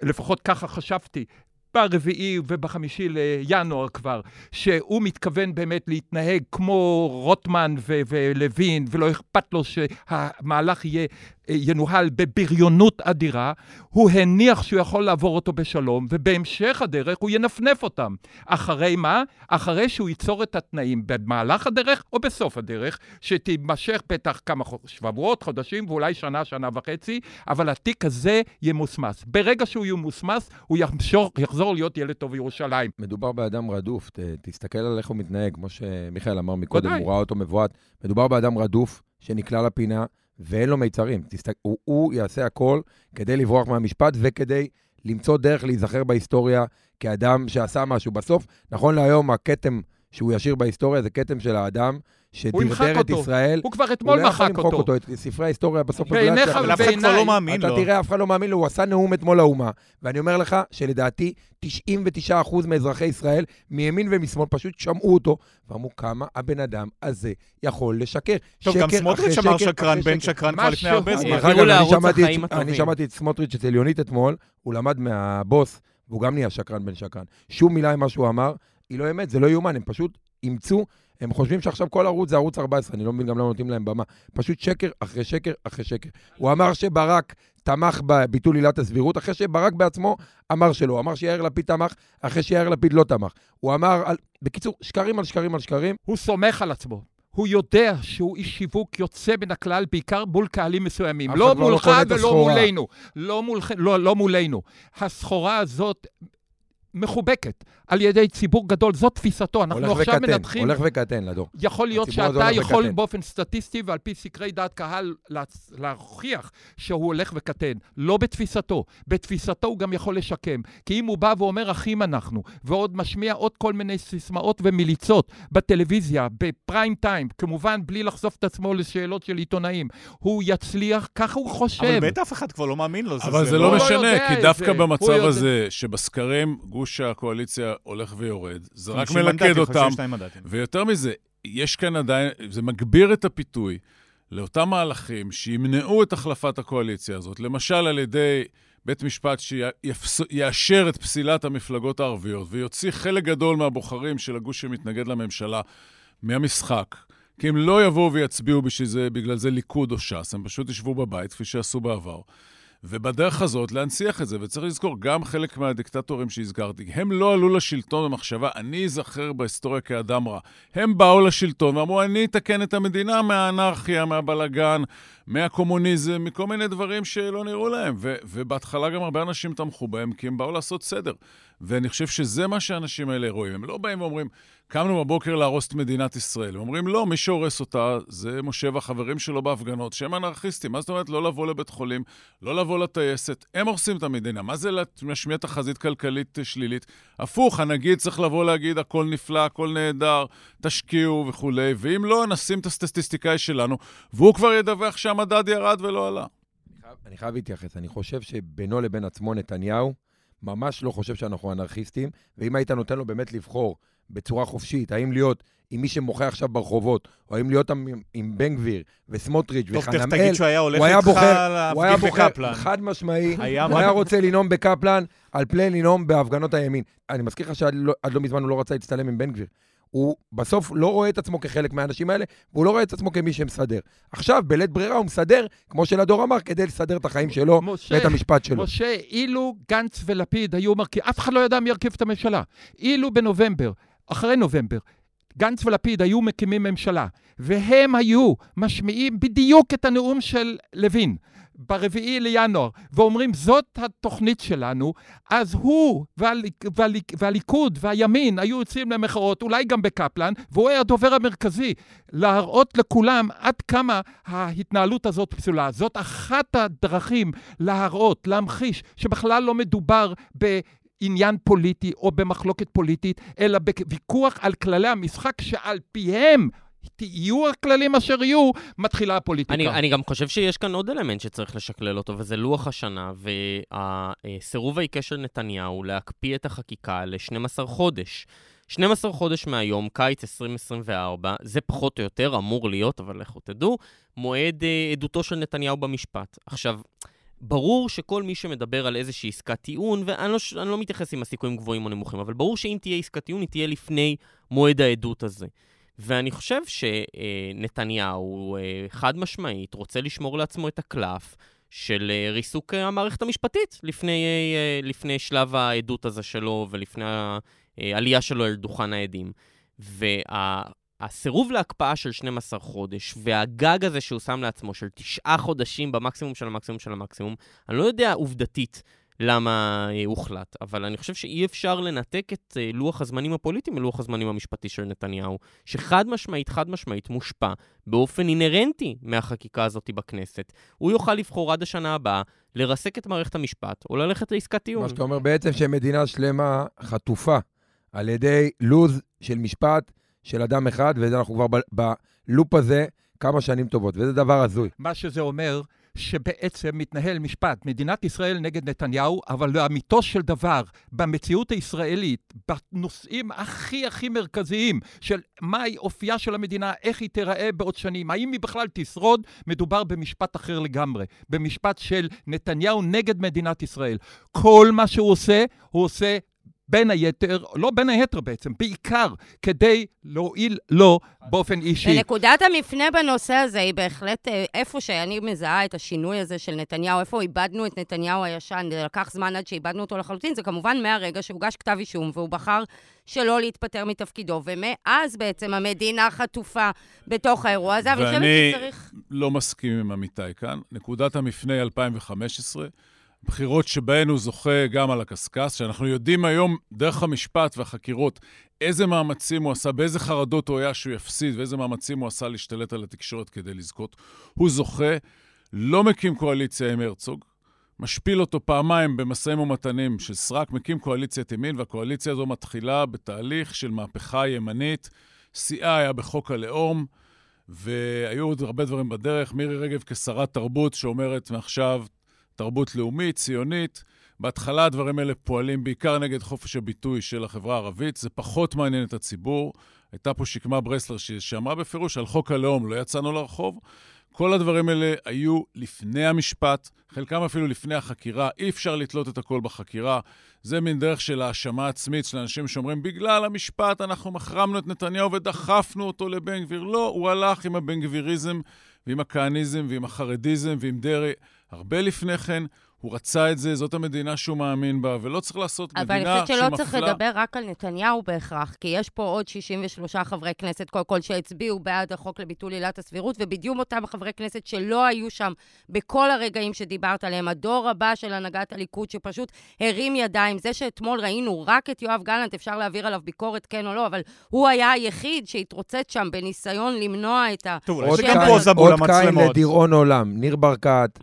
לפחות ככה חשבתי, ברביעי ובחמישי לינואר כבר, שהוא מתכוון באמת להתנהג כמו רוטמן ו- ולוין, ולא אכפת לו שהמהלך יהיה ינוהל בבריונות אדירה, הוא הניח שהוא יכול לעבור אותו בשלום, ובהמשך הדרך הוא ינפנף אותם. אחרי מה? אחרי שהוא ייצור את התנאים במהלך הדרך או בסוף הדרך, שתימשך בטח כמה שבועות, חודשים ואולי שנה, שנה וחצי, אבל התיק הזה ימוסמס. ברגע שהוא ימוסמס, הוא יחזור, יחזור להיות ילד טוב בירושלים. מדובר באדם רדוף, ת, תסתכל על איך הוא מתנהג, כמו שמיכאל אמר מקודם, הוא ראה אותו מבועת. מדובר באדם רדוף שנקלע לפינה. ואין לו מיצרים. תסתכל, הוא, הוא יעשה הכל כדי לברוח מהמשפט וכדי למצוא דרך להיזכר בהיסטוריה כאדם שעשה משהו. בסוף, נכון להיום, הכתם שהוא ישאיר בהיסטוריה זה כתם של האדם שדרדר את ישראל. הוא כבר אתמול מחק אותו. הוא לא יכול למחוק אותו. את ספרי ההיסטוריה בסוף בעיניך ובעיניי. אבל אף אחד כבר לא מאמין לו. אתה תראה, אף אחד לא מאמין לו, הוא עשה נאום אתמול לאומה. ואני אומר לך שלדעתי 99% מאזרחי ישראל, מימין ומשמאל, פשוט שמעו אותו, ואמרו כמה הבן אדם הזה יכול לשקר. טוב, גם סמוטריץ' אמר שקרן, בן שקרן כבר לפני הרבה זמן. אני שמעתי את סמוטריץ' אצל יונית אתמול, הוא למד מהבוס, והוא גם נהיה שקרן בן שקרן. שום מילה ממה שהוא אמר, היא לא אמת, זה לא יאומן, הם פשוט אימצו הם חושבים שעכשיו כל ערוץ זה ערוץ 14, אני לא מבין גם למה נותנים להם במה. פשוט שקר אחרי שקר אחרי שקר. הוא אמר שברק תמך בביטול עילת הסבירות, אחרי שברק בעצמו אמר שלא. הוא אמר שיאיר לפיד תמך, אחרי שיאיר לפיד לא תמך. הוא אמר, על... בקיצור, שקרים על שקרים על שקרים. הוא סומך על עצמו. הוא יודע שהוא איש שיווק יוצא מן הכלל, בעיקר מול קהלים מסוימים. לא, לא מולך ולא מולנו. לא, מול, לא, לא מולנו. הסחורה הזאת מחובקת על ידי ציבור גדול, זאת תפיסתו. אנחנו עכשיו וקטן, מנתחים... הולך וקטן, לדור. יכול להיות שאתה יכול וקטן. באופן סטטיסטי ועל פי סקרי דעת קהל להוכיח שהוא הולך וקטן. לא בתפיסתו. בתפיסתו הוא גם יכול לשקם. כי אם הוא בא ואומר אחים אנחנו, ועוד משמיע עוד כל מיני סיסמאות ומיליצות בטלוויזיה, בפריים טיים, כמובן בלי לחשוף את עצמו לשאלות של עיתונאים, הוא יצליח, ככה הוא חושב. אבל באמת אף אחד כבר לא מאמין לו. אבל זה, זה לא, לא משנה, כי דווקא במצב הזה, שבסקרים גוש הקואליציה הולך ויורד, זה רק מלכד אותם. ויותר מזה, יש כאן עדיין, זה מגביר את הפיתוי לאותם מהלכים שימנעו את החלפת הקואליציה הזאת, למשל על ידי בית משפט שיאשר את פסילת המפלגות הערביות ויוציא חלק גדול מהבוחרים של הגוש שמתנגד לממשלה מהמשחק. כי הם לא יבואו ויצביעו בשביל זה, בגלל זה ליכוד או ש"ס, הם פשוט ישבו בבית, כפי שעשו בעבר. ובדרך הזאת להנציח את זה. וצריך לזכור, גם חלק מהדיקטטורים שהזכרתי, הם לא עלו לשלטון במחשבה, אני אזכר בהיסטוריה כאדם רע. הם באו לשלטון ואמרו, אני אתקן את המדינה מהאנרכיה, מהבלגן, מהקומוניזם, מכל מיני דברים שלא נראו להם. ובהתחלה גם הרבה אנשים תמכו בהם, כי הם באו לעשות סדר. ואני חושב שזה מה שהאנשים האלה רואים. הם לא באים ואומרים, קמנו בבוקר להרוס את מדינת ישראל. הם אומרים, לא, מי שהורס אותה זה משה והחברים שלו בהפגנות, שהם אנרכיסטים. מה זאת אומרת לא לבוא לבית חולים, לא לבוא לטייסת? הם הורסים את המדינה. מה זה להשמיע תחזית כלכלית שלילית? הפוך, הנגיד צריך לבוא להגיד, הכל נפלא, הכל נהדר, תשקיעו וכולי, ואם לא, נשים את הסטטיסטיקאי שלנו, והוא כבר ידווח שהמדד ירד ולא עלה. אני חייב להתייחס. אני חושב שבינו לבין עצמו נתניהו ממש לא חושב שאנחנו אנרכיסטים, ואם היית נותן לו באמת לבחור בצורה חופשית, האם להיות עם מי שמוחה עכשיו ברחובות, או האם להיות עם, עם בן גביר וסמוטריץ' וחנמאל, טוב, תגיד שהוא היה הולך איתך להפגין בקפלן. חד משמעי, הוא היה רוצה לנאום בקפלן על פני לנאום בהפגנות הימין. אני מזכיר לך שעד לא, לא מזמן הוא לא רצה להצטלם עם בן גביר. הוא בסוף לא רואה את עצמו כחלק מהאנשים האלה, והוא לא רואה את עצמו כמי שמסדר. עכשיו, בלית ברירה הוא מסדר, כמו שלדור אמר, כדי לסדר את החיים שלו משה, ואת המשפט שלו. משה, אילו גנץ ולפיד היו מרכיבים, אף אחד לא ידע מי ירכיב את הממשלה. אילו בנובמבר, אחרי נובמבר, גנץ ולפיד היו מקימים ממשלה, והם היו משמיעים בדיוק את הנאום של לוין. ברביעי לינואר, ואומרים, זאת התוכנית שלנו, אז הוא והליק, והליק, והליכוד והימין היו יוצאים למחאות, אולי גם בקפלן, והוא היה הדובר המרכזי, להראות לכולם עד כמה ההתנהלות הזאת פסולה. זאת אחת הדרכים להראות, להמחיש, שבכלל לא מדובר ב... עניין פוליטי או במחלוקת פוליטית, אלא בוויכוח על כללי המשחק שעל פיהם יהיו הכללים אשר יהיו, מתחילה הפוליטיקה. אני, אני גם חושב שיש כאן עוד אלמנט שצריך לשקלל אותו, וזה לוח השנה, והסירוב העיקש של נתניהו להקפיא את החקיקה ל-12 חודש. 12 חודש מהיום, קיץ 2024, זה פחות או יותר אמור להיות, אבל לכו תדעו, מועד אה, עדותו של נתניהו במשפט. עכשיו, ברור שכל מי שמדבר על איזושהי עסקת טיעון, ואני לא, לא מתייחס אם הסיכויים גבוהים או נמוכים, אבל ברור שאם תהיה עסקת טיעון, היא תהיה לפני מועד העדות הזה. ואני חושב שנתניהו אה, חד משמעית רוצה לשמור לעצמו את הקלף של אה, ריסוק אה, המערכת המשפטית לפני, לפני שלב העדות הזה שלו ולפני העלייה שלו אל דוכן העדים. והסירוב להקפאה של 12 חודש, והגג הזה שהוא שם לעצמו של תשעה חודשים במקסימום של המקסימום של המקסימום, אני לא יודע עובדתית למה אה, הוחלט, אבל אני חושב שאי אפשר לנתק את אה, לוח הזמנים הפוליטי מלוח הזמנים המשפטי של נתניהו, שחד משמעית, חד משמעית מושפע באופן אינהרנטי מהחקיקה הזאת בכנסת. הוא יוכל לבחור עד השנה הבאה לרסק את מערכת המשפט או ללכת לעסקת טיעון. מה שאתה אומר בעצם שמדינה שלמה חטופה על ידי לוז של משפט של אדם אחד, ואנחנו כבר בלופ הזה כמה שנים טובות, וזה דבר הזוי. מה שזה אומר, שבעצם מתנהל משפט, מדינת ישראל נגד נתניהו, אבל לאמיתו של דבר, במציאות הישראלית, בנושאים הכי הכי מרכזיים של מהי אופייה של המדינה, איך היא תיראה בעוד שנים, האם היא בכלל תשרוד, מדובר במשפט אחר לגמרי, במשפט של נתניהו נגד מדינת ישראל. כל מה שהוא עושה, הוא עושה בין היתר, לא בין היתר בעצם, בעיקר כדי להועיל לו באופן אישי. ונקודת המפנה בנושא הזה היא בהחלט אה, איפה שאני מזהה את השינוי הזה של נתניהו, איפה איבדנו את נתניהו הישן, זה לקח זמן עד שאיבדנו אותו לחלוטין, זה כמובן מהרגע שהוגש כתב אישום והוא בחר שלא להתפטר מתפקידו, ומאז בעצם המדינה חטופה בתוך האירוע הזה, אבל אני חושבת שצריך... ואני לא מסכים עם עמיתי כאן. נקודת המפנה 2015, בחירות שבהן הוא זוכה גם על הקשקש, שאנחנו יודעים היום, דרך המשפט והחקירות, איזה מאמצים הוא עשה, באיזה חרדות הוא היה שהוא יפסיד, ואיזה מאמצים הוא עשה להשתלט על התקשורת כדי לזכות. הוא זוכה, לא מקים קואליציה עם הרצוג, משפיל אותו פעמיים במשאים ומתנים של סרק, מקים קואליציית ימין, והקואליציה הזו מתחילה בתהליך של מהפכה ימנית. שיאה היה בחוק הלאום, והיו עוד הרבה דברים בדרך. מירי רגב כשרת תרבות שאומרת מעכשיו, תרבות לאומית, ציונית. בהתחלה הדברים האלה פועלים בעיקר נגד חופש הביטוי של החברה הערבית, זה פחות מעניין את הציבור. הייתה פה שקמה ברסלר שאמרה בפירוש על חוק הלאום, לא יצאנו לרחוב. כל הדברים האלה היו לפני המשפט, חלקם אפילו לפני החקירה. אי אפשר לתלות את הכל בחקירה. זה מין דרך של האשמה עצמית של אנשים שאומרים, בגלל המשפט אנחנו מחרמנו את נתניהו ודחפנו אותו לבן גביר. לא, הוא הלך עם הבן גביריזם ועם הכהניזם ועם החרדיזם ועם דרעי. הרבה לפני כן, הוא רצה את זה, זאת המדינה שהוא מאמין בה, ולא צריך לעשות מדינה שמפלה... אבל אני חושבת שלא צריך לדבר רק על נתניהו בהכרח, כי יש פה עוד 63 חברי כנסת, קודם כל, שהצביעו בעד החוק לביטול עילת הסבירות, ובדיוק אותם חברי כנסת שלא היו שם בכל הרגעים שדיברת עליהם. הדור הבא של הנהגת הליכוד, שפשוט הרים ידיים. זה שאתמול ראינו רק את יואב גלנט, אפשר להעביר עליו ביקורת, כן או לא, אבל הוא היה היחיד שהתרוצץ שם בניסיון למנוע את ה... טוב, עוד קין לדיראון עולם, ניר ברקת,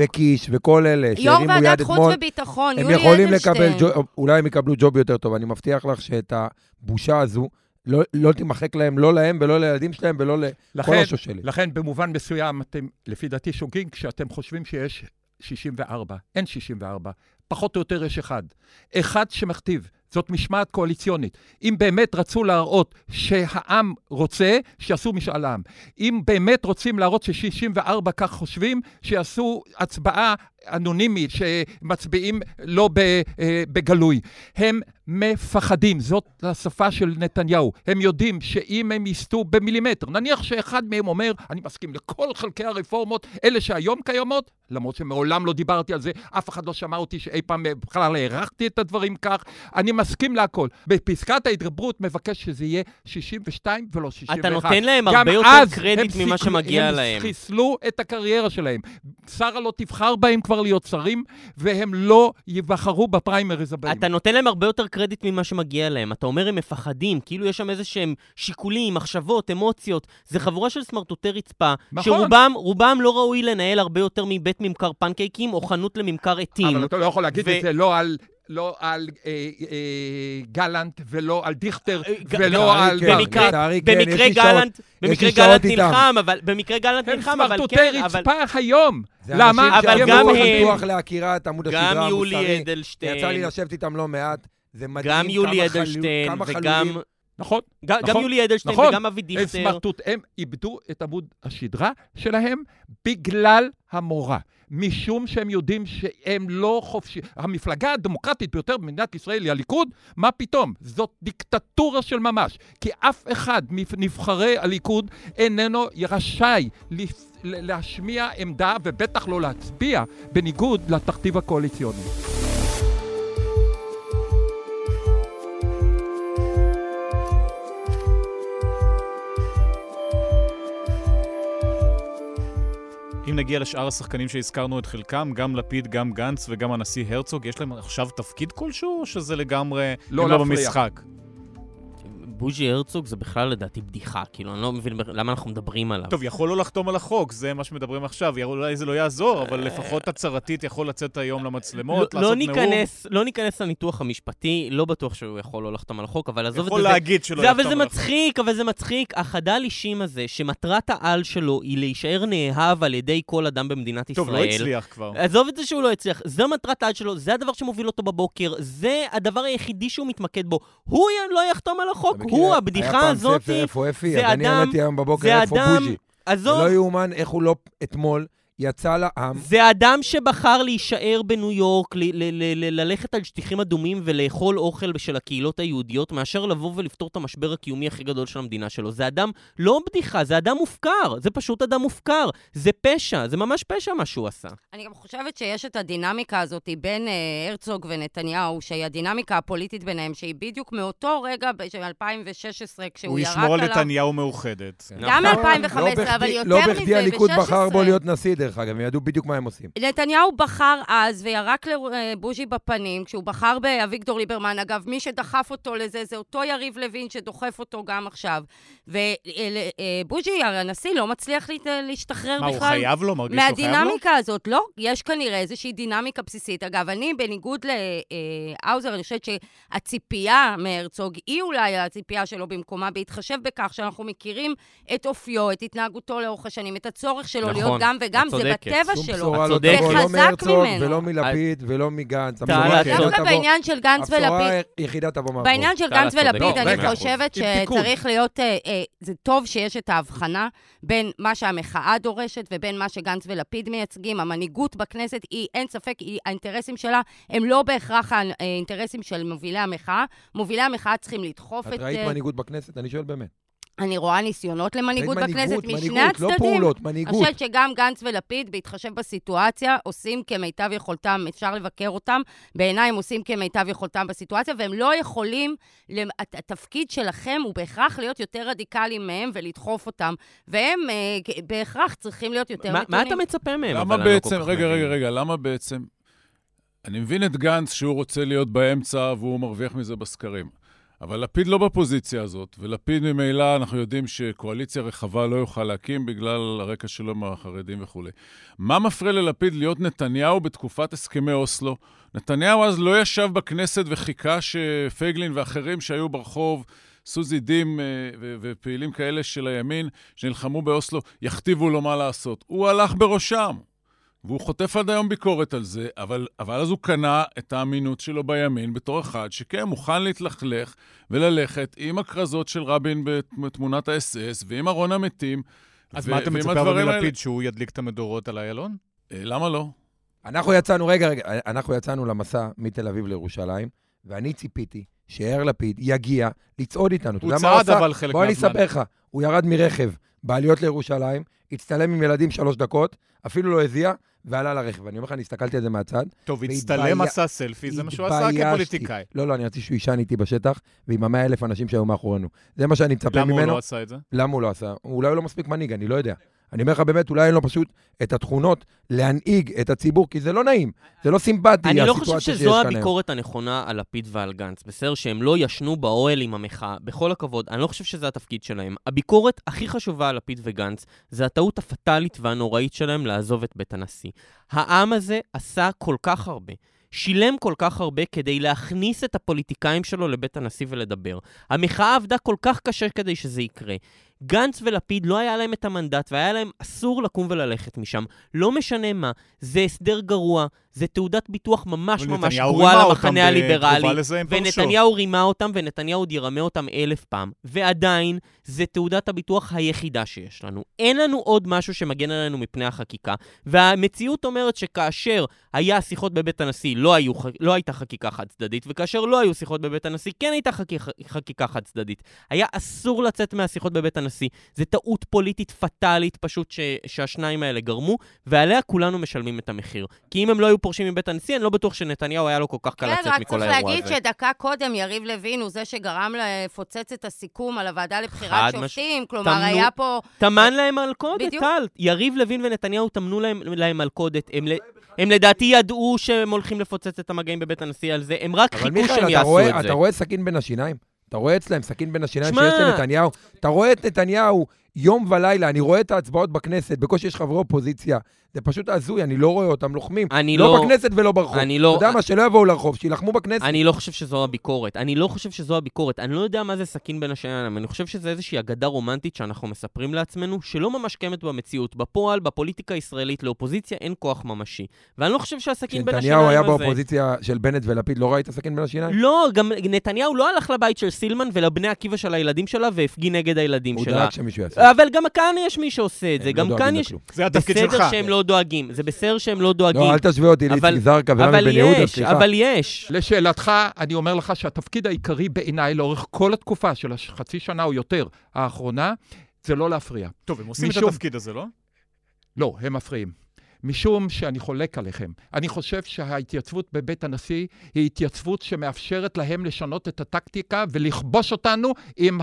וקיש וכל אלה. יו"ר ועדת חוץ וביטחון, יולי אדלשטיין. הם יכולים לקבל, אולי הם יקבלו ג'וב יותר טוב, אני מבטיח לך שאת הבושה הזו, לא, לא תימחק להם, לא להם ולא לילדים שלהם ולא לכל השושלת. לכן, במובן מסוים, אתם, לפי דעתי, שוגים כשאתם חושבים שיש 64. אין 64. פחות או יותר יש אחד. אחד שמכתיב. זאת משמעת קואליציונית. אם באמת רצו להראות שהעם רוצה, שיעשו משאל עם. אם באמת רוצים להראות ש-64 כך חושבים, שיעשו הצבעה אנונימית, שמצביעים לא אה, בגלוי. הם מפחדים, זאת השפה של נתניהו. הם יודעים שאם הם יסטו במילימטר, נניח שאחד מהם אומר, אני מסכים לכל חלקי הרפורמות, אלה שהיום קיימות, למרות שמעולם לא דיברתי על זה, אף אחד לא שמע אותי שאי פעם בכלל הערכתי את הדברים כך, אני מסכים להכל. בפסקת ההתגברות מבקש שזה יהיה 62 ולא 61. אתה נותן להם הרבה יותר קרדיט ממה שמגיע להם. הם חיסלו את הקריירה שלהם. שרה לא תבחר בהם כבר להיות שרים, והם לא ייבחרו בפריימריז הבאים. אתה נותן להם הרבה יותר קרדיט ממה שמגיע להם. אתה אומר הם מפחדים, כאילו יש שם איזה שהם שיקולים, מחשבות, אמוציות. זה חבורה של סמרטוטי רצפה, נכון. שרובם לא ראוי לנהל הרבה יותר מבית ממכר פנקייקים או חנות לממכר עטים. אבל אתה לא יכול להגיד ו... את זה לא על לא על אה, אה, גלנט ולא על דיכטר אה, ולא על... במקרה גלנט, במקרה גלנט נלחם, אבל במקרה גלנט נלחם, אבל כן, אבל... הם סמרטוטי רצפה היום. למה? אבל גם הם... פתוח להכירה את עמוד השדרה המוסרי. גם יולי אדלשטיין. יצא לי לשבת איתם לא מעט. זה מדהים גם יולי אדלשטיין וגם... נכון, ג- גם נכון, יולי אדלשטיין נכון. וגם אבי הם דיכטר. סמרטוט, הם איבדו את עמוד השדרה שלהם בגלל המורה. משום שהם יודעים שהם לא חופשי. המפלגה הדמוקרטית ביותר במדינת ישראל היא הליכוד, מה פתאום? זאת דיקטטורה של ממש. כי אף אחד מנבחרי הליכוד איננו רשאי להשמיע עמדה ובטח לא להצביע בניגוד לתכתיב הקואליציוני. אם נגיע לשאר השחקנים שהזכרנו את חלקם, גם לפיד, גם גנץ וגם הנשיא הרצוג, יש להם עכשיו תפקיד כלשהו, או שזה לגמרי, לא הם לא. במשחק? בוז'י הרצוג זה בכלל לדעתי בדיחה, כאילו, אני לא מבין למה אנחנו מדברים עליו. טוב, יכול לא לחתום על החוק, זה מה שמדברים עכשיו, אולי זה לא יעזור, אבל לפחות הצהרתית יכול לצאת היום למצלמות, לא, לא לעשות נאום. ניכנס, לא ניכנס לניתוח המשפטי, לא בטוח שהוא יכול לא לחתום על החוק, אבל עזוב את יכול זה. להגיד שלא זה, אבל יחתום זה על החוק. מצחיק, אבל זה מצחיק. החדל אישים הזה, שמטרת העל שלו היא להישאר נאהב על ידי כל אדם במדינת טוב, ישראל. לא הצליח כבר. עזוב את זה שהוא לא הצליח, זו מטרת העל שלו, זה הדבר שמוביל אותו בבוקר, זה הדבר היחידי שהוא מתמקד בו. הוא לא יחתום על החוק, אתה מכיר, הוא, היה הבדיחה פעם הזאת, ספר איפה אפי, זה אז אני אדם- העליתי היום בבוקר זה איפה אדם, בוז'י. עזוב, זה לא יאומן איך הוא לא אתמול יצא לעם. זה אדם שבחר להישאר בניו יורק, ל- ל- ל- ל- ללכת על שטיחים אדומים ולאכול אוכל של הקהילות היהודיות, מאשר לבוא ולפתור את המשבר הקיומי הכי גדול של המדינה שלו. זה אדם לא בדיחה, זה אדם מופקר. זה פשוט אדם מופקר. זה פשע, זה ממש פשע מה שהוא עשה. אני גם חושבת שיש את הדינמיקה הזאת בין אה, הרצוג ונתניהו, שהיא הדינמיקה הפוליטית ביניהם, שהיא בדיוק מאותו רגע של 2016, כשהוא הוא ירק ישמור על עליו... נתניהו מאוחדת. גם. 2015, לא אבל בכדי- יותר לא מזה, בכדי הליכוד בחר בו ב-16. להיות נשיא, דרך אגב, הם ידעו בדיוק מה הם עושים. נתניהו בחר אז וירק לבוז'י בפנים, כשהוא בחר באביגדור ליברמן. אגב, מי שדחף אותו לזה זה אותו יריב לוין שדוחף אותו גם עכשיו. ובוז'י, הנשיא, לא מצליח להשתחרר מה, בכלל. הוא חייב לו? מרגיש שהוא חייב לו? מהדינמיקה הזאת, לא, יש כנראה איזושהי דינמיקה בסיסית. אגב, אני, בניגוד להאוזר, אני חושבת שהציפייה מהרצוג היא אולי הציפייה שלו במקומה, בהתחשב בכך שאנחנו מכירים את אופיו, את התנהגותו לאורך השנים, את הצורך שלו נכון, להיות גם וגם, את זה צודקת. בטבע שום שלו. בשורה לא צודקת. תבוא, לא וחזק מהרצוג ממנו. ולא מלפיד ולא מגנץ. את דווקא בעניין של גנץ ולפיד, הבשורה היחידה תבוא מהפה. בעניין של גנץ את צודקת. ולפיד, לא, אני חושבת. שצריך להיות, אה, אה, זה טוב שיש את ההבחנה בין מה שהמחאה דורשת ובין מה שגנץ ולפיד מייצגים. המנהיגות בכנסת היא, אין ספק, האינטרסים שלה הם לא בהכרח האינטרסים של מובילי המחאה. מובילי המחאה צריכים לדחוף את את... ראית אה, מנהיגות בכנסת? אני שואל באמת. אני רואה ניסיונות למנהיגות בכנסת מנהיגות, משני מנהיגות, לא הצדדים. פעולות, אני מנהיגות. חושבת שגם גנץ ולפיד, בהתחשב בסיטואציה, עושים כמיטב יכולתם, אפשר לבקר אותם. בעיניי הם עושים כמיטב יכולתם בסיטואציה, והם לא יכולים, התפקיד שלכם הוא בהכרח להיות יותר רדיקליים מהם ולדחוף אותם, והם אה, בהכרח צריכים להיות יותר מה, מתונים. מה אתה מצפה מהם? למה אני לא בעצם, רגע. רגע, רגע, למה בעצם... אני מבין את גנץ שהוא רוצה להיות באמצע והוא מרוויח מזה בסקרים. אבל לפיד לא בפוזיציה הזאת, ולפיד ממילא אנחנו יודעים שקואליציה רחבה לא יוכל להקים בגלל הרקע שלו מהחרדים וכולי. מה מפריע ללפיד להיות נתניהו בתקופת הסכמי אוסלו? נתניהו אז לא ישב בכנסת וחיכה שפייגלין ואחרים שהיו ברחוב, סוזי דים אה, ופעילים כאלה של הימין שנלחמו באוסלו, יכתיבו לו מה לעשות. הוא הלך בראשם. והוא חוטף עד היום ביקורת על זה, אבל, אבל אז הוא קנה את האמינות שלו בימין בתור אחד שכן מוכן להתלכלך וללכת עם הכרזות של רבין בתמונת האס-אס ועם ארון המתים. אז ו- מה אתה מצפה האלה. מלפיד, שהוא ידליק את המדורות על איילון? אה, למה לא? אנחנו יצאנו, רגע, רגע, אנחנו יצאנו למסע מתל אביב לירושלים, ואני ציפיתי שיאיר לפיד יגיע לצעוד איתנו. הוא צעד עשה? אבל חלק בוא אני מהזמן. אספר לך, הוא ירד מרכב בעליות לירושלים, הצטלם עם ילדים שלוש דקות, אפילו לא הזיע, ועלה לרכב. אני אומר לך, אני הסתכלתי על זה מהצד. טוב, הצטלם, עשה סלפי, זה מה שהוא עשה. כפוליטיקאי. לא, לא, אני רציתי שהוא יישן איתי בשטח, ועם המאה אלף אנשים שהיו מאחורינו. זה מה שאני מצפה למה הוא ממנו. לא עשה את זה? למה הוא לא עשה? אולי הוא לא מספיק מנהיג, אני לא יודע. אני אומר לך באמת, אולי אין לו פשוט את התכונות להנהיג את הציבור, כי זה לא נעים, זה לא סימפטי, אני לא חושב שזו כאן היום. הביקורת הנכונה על לפיד ועל גנץ. בסדר שהם לא ישנו באוהל עם המחאה, בכל הכבוד, אני לא חושב שזה התפקיד שלהם. הביקורת הכי חשובה על לפיד וגנץ זה הטעות הפטאלית והנוראית שלהם לעזוב את בית הנשיא. העם הזה עשה כל כך הרבה. שילם כל כך הרבה כדי להכניס את הפוליטיקאים שלו לבית הנשיא ולדבר. המחאה עבדה כל כך קשה כדי שזה יקרה. גנץ ולפיד לא היה להם את המנדט והיה להם אסור לקום וללכת משם. לא משנה מה, זה הסדר גרוע, זה תעודת ביטוח ממש ממש גרועה למחנה הליברלי. ונתניהו רימה אותם, ונתניהו עוד ירמה אותם אלף פעם. ועדיין, זה תעודת הביטוח היחידה שיש לנו. אין לנו עוד משהו שמגן עלינו מפני החקיקה, והמציאות אומרת שכאשר היה שיחות בבית הנשיא, לא, היו, לא הייתה חקיקה חד צדדית, וכאשר לא היו שיחות בבית הנשיא, כן הייתה חקיקה, חקיקה חד צדדית. היה אסור לצאת מהשיחות בבית הנשיא. זו טעות פוליטית פטאלית פשוט ש, שהשניים האלה גרמו, ועליה כולנו משלמים את המחיר. כי אם הם לא היו פורשים מבית הנשיא, אני לא בטוח שנתניהו היה לו כל כך קל כן, לצאת רק מכל צריך האירוע להגיד הזה. שדקה קודם יריב לוין הוא זה שגרם לפוצץ את הסיכום על הוועדה לבחירת שופטים. כלומר, תמנו- היה פה... טמן להם מלכודת. טל. יריב לוין ונתניהו טמנו להם, להם מלכודת. הם, הם לדעתי ידעו שהם הולכים לפוצץ את המגעים בבית הנשיא על זה, הם רק אבל חיכו מיכאל, שהם יעשו רואה- את זה. אתה רואה סכין בין השיניים? אתה רואה אצלם סכין בין השיניים שמע- שיש לנתניהו? אתה רואה את נתניהו יום ולילה, אני רואה את ההצבעות בכנסת, בקושי יש חברי אופוזיציה. זה פשוט הזוי, אני לא רואה אותם לוחמים. אני לא לא... בכנסת ולא ברחוב. אני לא... אתה יודע מה, שלא יבואו לרחוב, שיילחמו בכנסת. אני לא חושב שזו הביקורת. אני לא חושב שזו הביקורת. אני לא יודע מה זה סכין בין השיניים. אני חושב שזה איזושהי אגדה רומנטית שאנחנו מספרים לעצמנו, שלא ממש קיימת במציאות. בפועל, בפוליטיקה הישראלית, לאופוזיציה אין כוח ממשי. ואני לא חושב שהסכין בין השיניים כשנתניהו הזה... היה באופוזיציה של בנט ולפיד, לא ראית סכין בין השיניים? לא, גם נתניהו לא הלך לבית של סילמן ולבני עקיבא של הילדים שלה והפגין נגד הילדים הוא שלה. דאג שמישהו יעשה. אבל גם כאן יש מי שעושה את זה, לא גם דואגים כאן יש... זה התפקיד שלך. בסדר שהם לא דואגים, זה בסדר שהם לא דואגים. לא, אל תשווה אותי אבל- לאיציק זרקא ורמי אבל בן יהודה, יש, סליחה. אבל יש. לשאלתך, אני אומר לך שהתפקיד העיקרי בעיניי לאורך כל התקופה של החצי שנה או יותר האחרונה, זה לא להפריע. טוב, הם עושים את משום- התפקיד הזה, לא? לא, הם מפריעים. משום שאני חולק עליכם. אני חושב שההתייצבות בבית הנשיא היא התייצבות שמאפשרת להם לשנות את הטקטיקה ולכבוש אותנו עם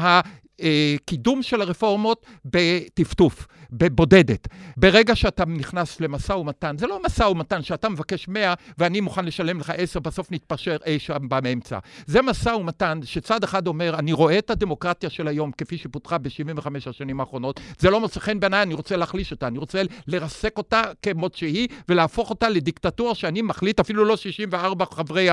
הקידום של הרפורמות בטפטוף, בבודדת. ברגע שאתה נכנס למשא ומתן, זה לא משא ומתן שאתה מבקש 100 ואני מוכן לשלם לך 10, בסוף נתפשר אי שם באמצע. זה משא ומתן שצד אחד אומר, אני רואה את הדמוקרטיה של היום כפי שפותחה ב-75 השנים האחרונות, זה לא מוצא חן בעיניי, אני רוצה להחליש אותה, אני רוצה לרסק אותה כמות שהיא ולהפוך אותה לדיקטטורה שאני מחליט, אפילו לא 64 חברי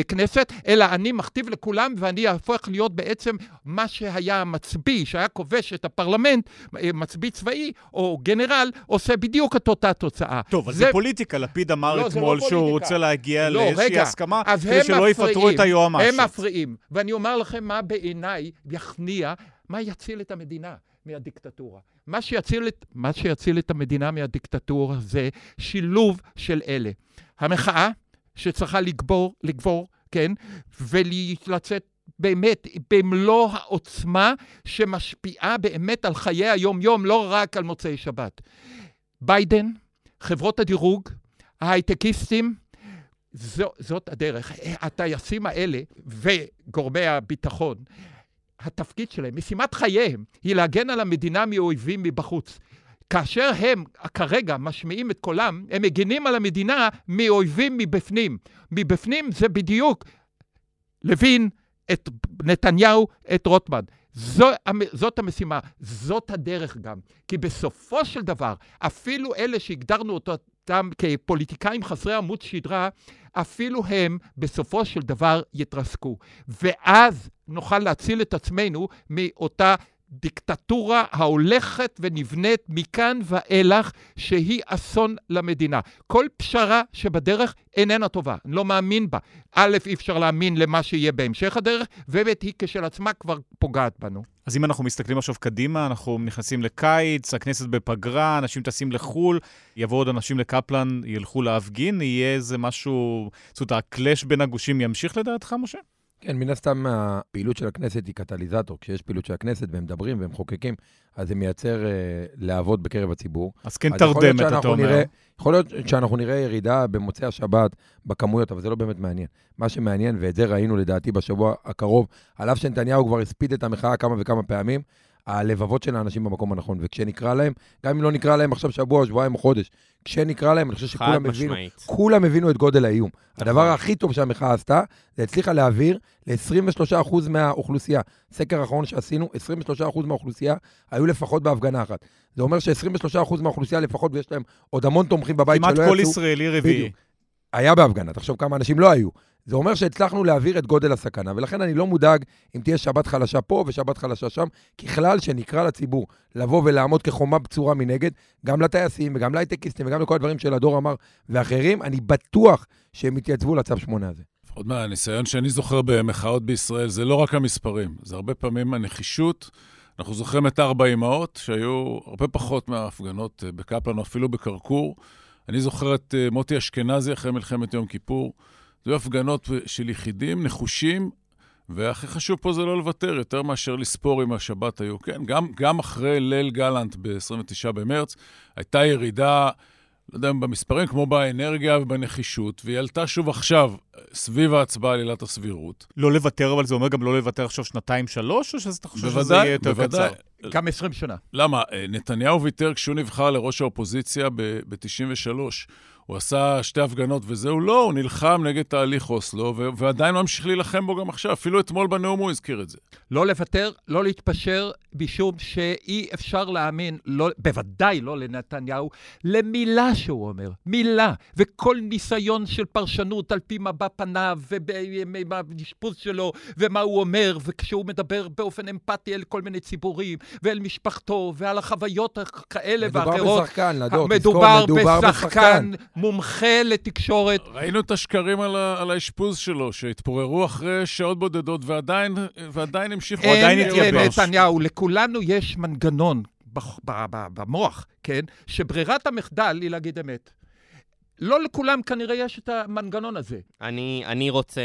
הכנסת, אלא אני מכתיב לכולם ואני אהפוך להיות בעצם מה שהיה המצביא, שהיה כובש את הפרלמנט, אה, מצביא צבאי או גנרל, עושה בדיוק את אותה תוצאה. טוב, אבל זה פוליטיקה. לפיד אמר לא, זה לא אתמול שהוא פוליטיקה. רוצה להגיע לא, לאיזושהי רגע, הסכמה, כדי שלא יפטרו את היועמ"שית. הם מפריעים. ואני אומר לכם מה בעיניי יכניע, מה יציל את המדינה מהדיקטטורה. מה שיציל את, מה שיציל את המדינה מהדיקטטורה זה שילוב של אלה. המחאה, שצריכה לגבור, לגבור, כן, ולצאת באמת במלוא העוצמה שמשפיעה באמת על חיי היום-יום, לא רק על מוצאי שבת. ביידן, חברות הדירוג, ההייטקיסטים, זו, זאת הדרך. הטייסים האלה וגורמי הביטחון, התפקיד שלהם, משימת חייהם, היא להגן על המדינה מאויבים מבחוץ. כאשר הם כרגע משמיעים את קולם, הם מגינים על המדינה מאויבים מבפנים. מבפנים זה בדיוק לוין, את נתניהו, את רוטמן. זו, זאת המשימה, זאת הדרך גם. כי בסופו של דבר, אפילו אלה שהגדרנו אותם כפוליטיקאים חסרי עמוד שדרה, אפילו הם בסופו של דבר יתרסקו. ואז נוכל להציל את עצמנו מאותה דיקטטורה ההולכת ונבנית מכאן ואילך, שהיא אסון למדינה. כל פשרה שבדרך איננה טובה, אני לא מאמין בה. א', אי אפשר להאמין למה שיהיה בהמשך הדרך, וב', היא כשלעצמה כבר פוגעת בנו. אז אם אנחנו מסתכלים עכשיו קדימה, אנחנו נכנסים לקיץ, הכנסת בפגרה, אנשים טסים לחו"ל, יבואו עוד אנשים לקפלן, ילכו להפגין, יהיה איזה משהו... זאת אומרת, הקלאש בין הגושים ימשיך לדעתך, משה? כן, מן הסתם הפעילות של הכנסת היא קטליזטור. כשיש פעילות של הכנסת והם מדברים והם חוקקים, אז זה מייצר אה, להבות בקרב הציבור. אז כן תרדמת, אתה אומר. נראה- יכול להיות שאנחנו נראה ירידה במוצאי השבת בכמויות, אבל זה לא באמת מעניין. מה שמעניין, ואת זה ראינו לדעתי בשבוע הקרוב, על אף שנתניהו כבר הספיד את המחאה כמה וכמה פעמים, הלבבות של האנשים במקום הנכון. וכשנקרא להם, גם אם לא נקרא להם עכשיו שבוע, שבועיים או חודש, כשנקרא להם, אני חושב שכולם הבינו. כולם הבינו את גודל האיום. נכון. הדבר הכי טוב שהמחאה עשתה, זה הצליחה להעביר ל-23% מהאוכלוסייה. סקר האחרון שעשינו, 23% מהאוכלוסייה היו לפחות בהפגנה אחת. זה אומר ש-23% מהאוכלוסייה לפחות, ויש להם עוד המון תומכים בבית שלא כמעט יצאו. כל ישראלי רביעי. היה בהפגנה, תחשוב כמה אנשים לא היו. זה אומר שהצלחנו להעביר את גודל הסכנה, ולכן אני לא מודאג אם תהיה שבת חלשה פה ושבת חלשה שם. ככלל, שנקרא לציבור לבוא ולעמוד כחומה בצורה מנגד, גם לטייסים וגם להייטקיסטים וגם לכל הדברים של הדור אמר ואחרים, אני בטוח שהם יתייצבו לצו שמונה הזה. לפחות מהניסיון שאני זוכר במחאות בישראל, זה לא רק המספרים, זה הרבה פעמים הנחישות. אנחנו זוכרים את ארבע אמהות, שהיו הרבה פחות מההפגנות אה, בקפלן אפילו בכרכור. אני זוכר את אה, מוטי אשכנזי אחרי מלחמת יום כיפור. זה היו הפגנות של יחידים, נחושים, והכי חשוב פה זה לא לוותר, יותר מאשר לספור אם השבת היו. כן, גם, גם אחרי ליל גלנט ב-29 במרץ, הייתה ירידה לא יודע אם במספרים, כמו באנרגיה ובנחישות, והיא עלתה שוב עכשיו, סביב ההצבעה על עילת הסבירות. לא לוותר, אבל זה אומר גם לא לוותר עכשיו שנתיים-שלוש, או שאתה חושב שזה יהיה יותר בוודאי. קצר? גם 20 שנה. למה? אה, נתניהו ויתר כשהוא נבחר לראש האופוזיציה ב-93. הוא עשה שתי הפגנות וזהו, לא, הוא נלחם נגד תהליך אוסלו, ו- ועדיין ממשיך להילחם בו גם עכשיו. אפילו אתמול בנאום הוא הזכיר את זה. לא לוותר, לא להתפשר, משום שאי אפשר להאמין, לא, בוודאי לא לנתניהו, למילה שהוא אומר. מילה. וכל ניסיון של פרשנות על פי מבע פניו, ובאשפוז שלו, ומה הוא אומר, וכשהוא מדבר באופן אמפתי אל כל מיני ציבורים, ואל משפחתו, ועל החוויות כאלה ואחרות. מדובר בשחקן, לדור, מדובר תזכור, מדובר בשחקן מומחה לתקשורת. ראינו את השקרים על, ה- על האשפוז שלו, שהתפוררו אחרי שעות בודדות, ועדיין, ועדיין המשיכו. הוא עדיין אין התייבש. לנתניהו, לכולנו יש מנגנון במוח, כן? שברירת המחדל היא להגיד אמת. לא לכולם כנראה יש את המנגנון הזה. אני, אני רוצה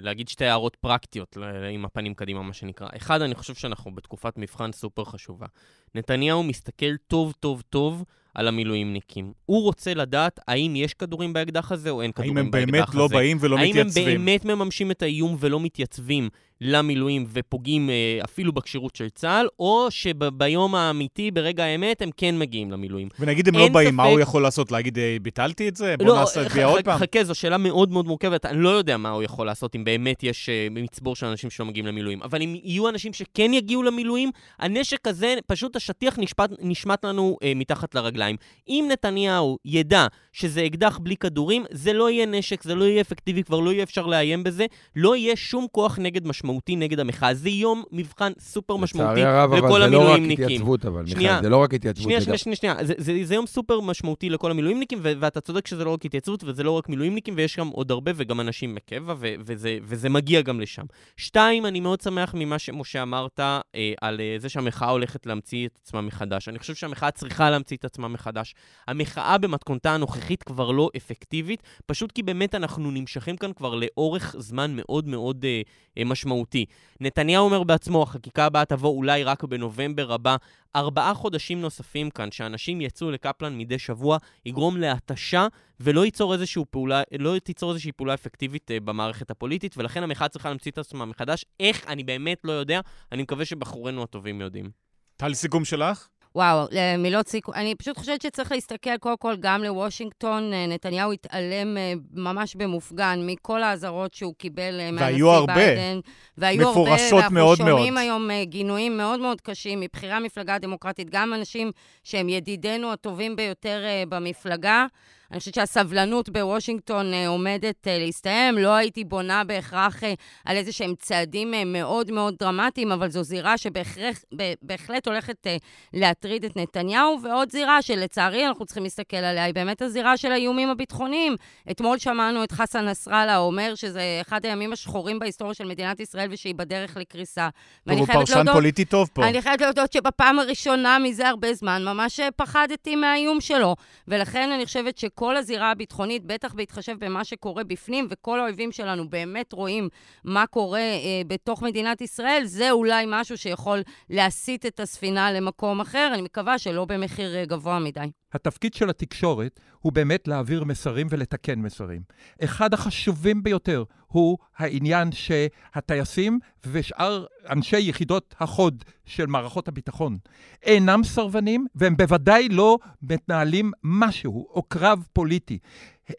להגיד שתי הערות פרקטיות עם הפנים קדימה, מה שנקרא. אחד, אני חושב שאנחנו בתקופת מבחן סופר חשובה. נתניהו מסתכל טוב טוב טוב על המילואימניקים. הוא רוצה לדעת האם יש כדורים באקדח הזה או אין האם כדורים הם באקדח הזה. באמת לא באים ולא האם מתייצבים? הם באמת מממשים את האיום ולא מתייצבים למילואים ופוגעים אה, אפילו בכשירות של צה"ל, או שביום האמיתי, ברגע האמת, הם כן מגיעים למילואים. ונגיד הם לא באים, מה ספק- הוא יכול לעשות? להגיד, אה, ביטלתי את זה? בוא לא, נעשה ח- תביעה עוד פעם. חכה, זו שאלה מאוד מאוד מורכבת. אני לא יודע מה הוא יכול לעשות אם באמת יש אה, מצבור של אנשים שלא מגיעים למילואים. אבל אם יהיו אנשים שכן יגיעו למילואים, הנשק הזה, פשוט השטיח נשפט, נשמט לנו אה, מתחת לרגליים. אם נתניהו ידע שזה אקדח בלי כדורים, זה לא יהיה נשק, זה לא יהיה אפקטיבי, כבר לא יהיה אפשר לאיים בזה. לא יהיה שום כוח נגד משמעותי נגד המחאה. זה יום מבחן סופר משמעותי לצערי הרב, אבל לכל זה לא רק המילואימניקים. התייצבות, אבל, שנייה. מיכאל, זה לא רק התייצבות. שנייה, שנייה, שנייה, שנייה. זה, זה, זה יום סופר משמעותי לכל המילואימניקים, ו- ואתה צודק שזה לא רק התייצבות, וזה לא רק מילואימניקים, ויש גם עוד הרבה, וגם אנשים מקבע, ו- וזה, וזה מגיע גם לשם. שתיים, אני מאוד שמח ממה שמשה אמרת אה, על אה, זה שהמחאה הולכת להמציא את עצמה מחדש. אני חושב שהמחאה צריכה להמציא את עצמה מחדש. המחאה במתכונתה הנוכחית כבר לא אפקטיבית, פשוט כי באמת אנחנו נמשכים כאן כבר לאורך זמן מאוד מאוד אה, אה, משמעותי. נתניהו אומר בעצמו, החקיקה הבאה תבוא אולי רק בנובמבר הבא. ארבעה חודשים נוספים כאן, שאנשים יצאו לקפלן מדי שבוע, יגרום להתשה ולא ייצור איזושהי פעולה, לא תיצור איזושהי פעולה אפקטיבית אה, במערכת הפוליטית, ולכן המחאה צריכה להמציא את עצמה מחדש. איך? אני באמת לא יודע. אני מקווה שבחורינו הטובים יודעים. טל, סיכום שלך? וואו, מילות סיכום. אני פשוט חושבת שצריך להסתכל קודם כל גם לוושינגטון. אה, נתניהו התעלם אה, ממש במופגן מכל האזהרות שהוא קיבל אה, מהנשיא הרבה. ביידן. והיו הרבה, מפורשות ואנחנו מאוד שומעים מאוד. היום אה, גינויים מאוד מאוד קשים מבכירי המפלגה הדמוקרטית, גם אנשים שהם ידידינו הטובים ביותר אה, במפלגה. אני חושבת שהסבלנות בוושינגטון אה, עומדת אה, להסתיים. לא הייתי בונה בהכרח אה, על איזה שהם צעדים מאוד מאוד דרמטיים, אבל זו זירה שבהחלט הולכת להטריד את נתניהו, ועוד זירה שלצערי אנחנו צריכים להסתכל עליה, היא באמת הזירה של האיומים הביטחוניים. אתמול שמענו את חסן נסראללה אומר שזה אחד הימים השחורים בהיסטוריה של מדינת ישראל ושהיא בדרך לקריסה. טוב, הוא פרשן פוליטי טוב פה. אני חייבת להודות שבפעם הראשונה מזה הרבה זמן ממש פחדתי מהאיום שלו. ולכן אני חושבת שכל הזירה הביטחונית, בטח בהתחשב במה שקורה בפנים, וכל האויבים שלנו באמת רואים מה קורה אה, בתוך מדינת ישראל, זה אולי משהו שיכול להסיט את הספינה למקום אחר. אני מקווה שלא במחיר אה, גבוה מדי. התפקיד של התקשורת הוא באמת להעביר מסרים ולתקן מסרים. אחד החשובים ביותר הוא העניין שהטייסים ושאר אנשי יחידות החוד של מערכות הביטחון אינם סרבנים, והם בוודאי לא מתנהלים משהו או קרב פוליטי.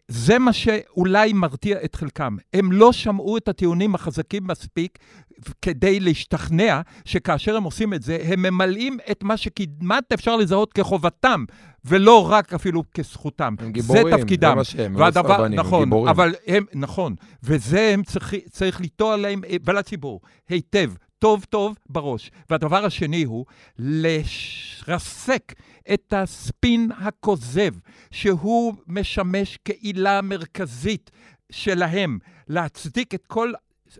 זה מה שאולי מרתיע את חלקם. הם לא שמעו את הטיעונים החזקים מספיק כדי להשתכנע שכאשר הם עושים את זה, הם ממלאים את מה שכמעט אפשר לזהות כחובתם, ולא רק אפילו כזכותם. הם גיבורים, זה תפקידם. זה מה שהם, הם לא והדבר, סרבנים, הם נכון, גיבורים. אבל הם, נכון, וזה הם צריך, צריך לטוע להם, אה, ולציבור, היטב, טוב טוב בראש. והדבר השני הוא לרסק את הספין הכוזב, שהוא משמש כעילה מרכזית שלהם להצדיק את כל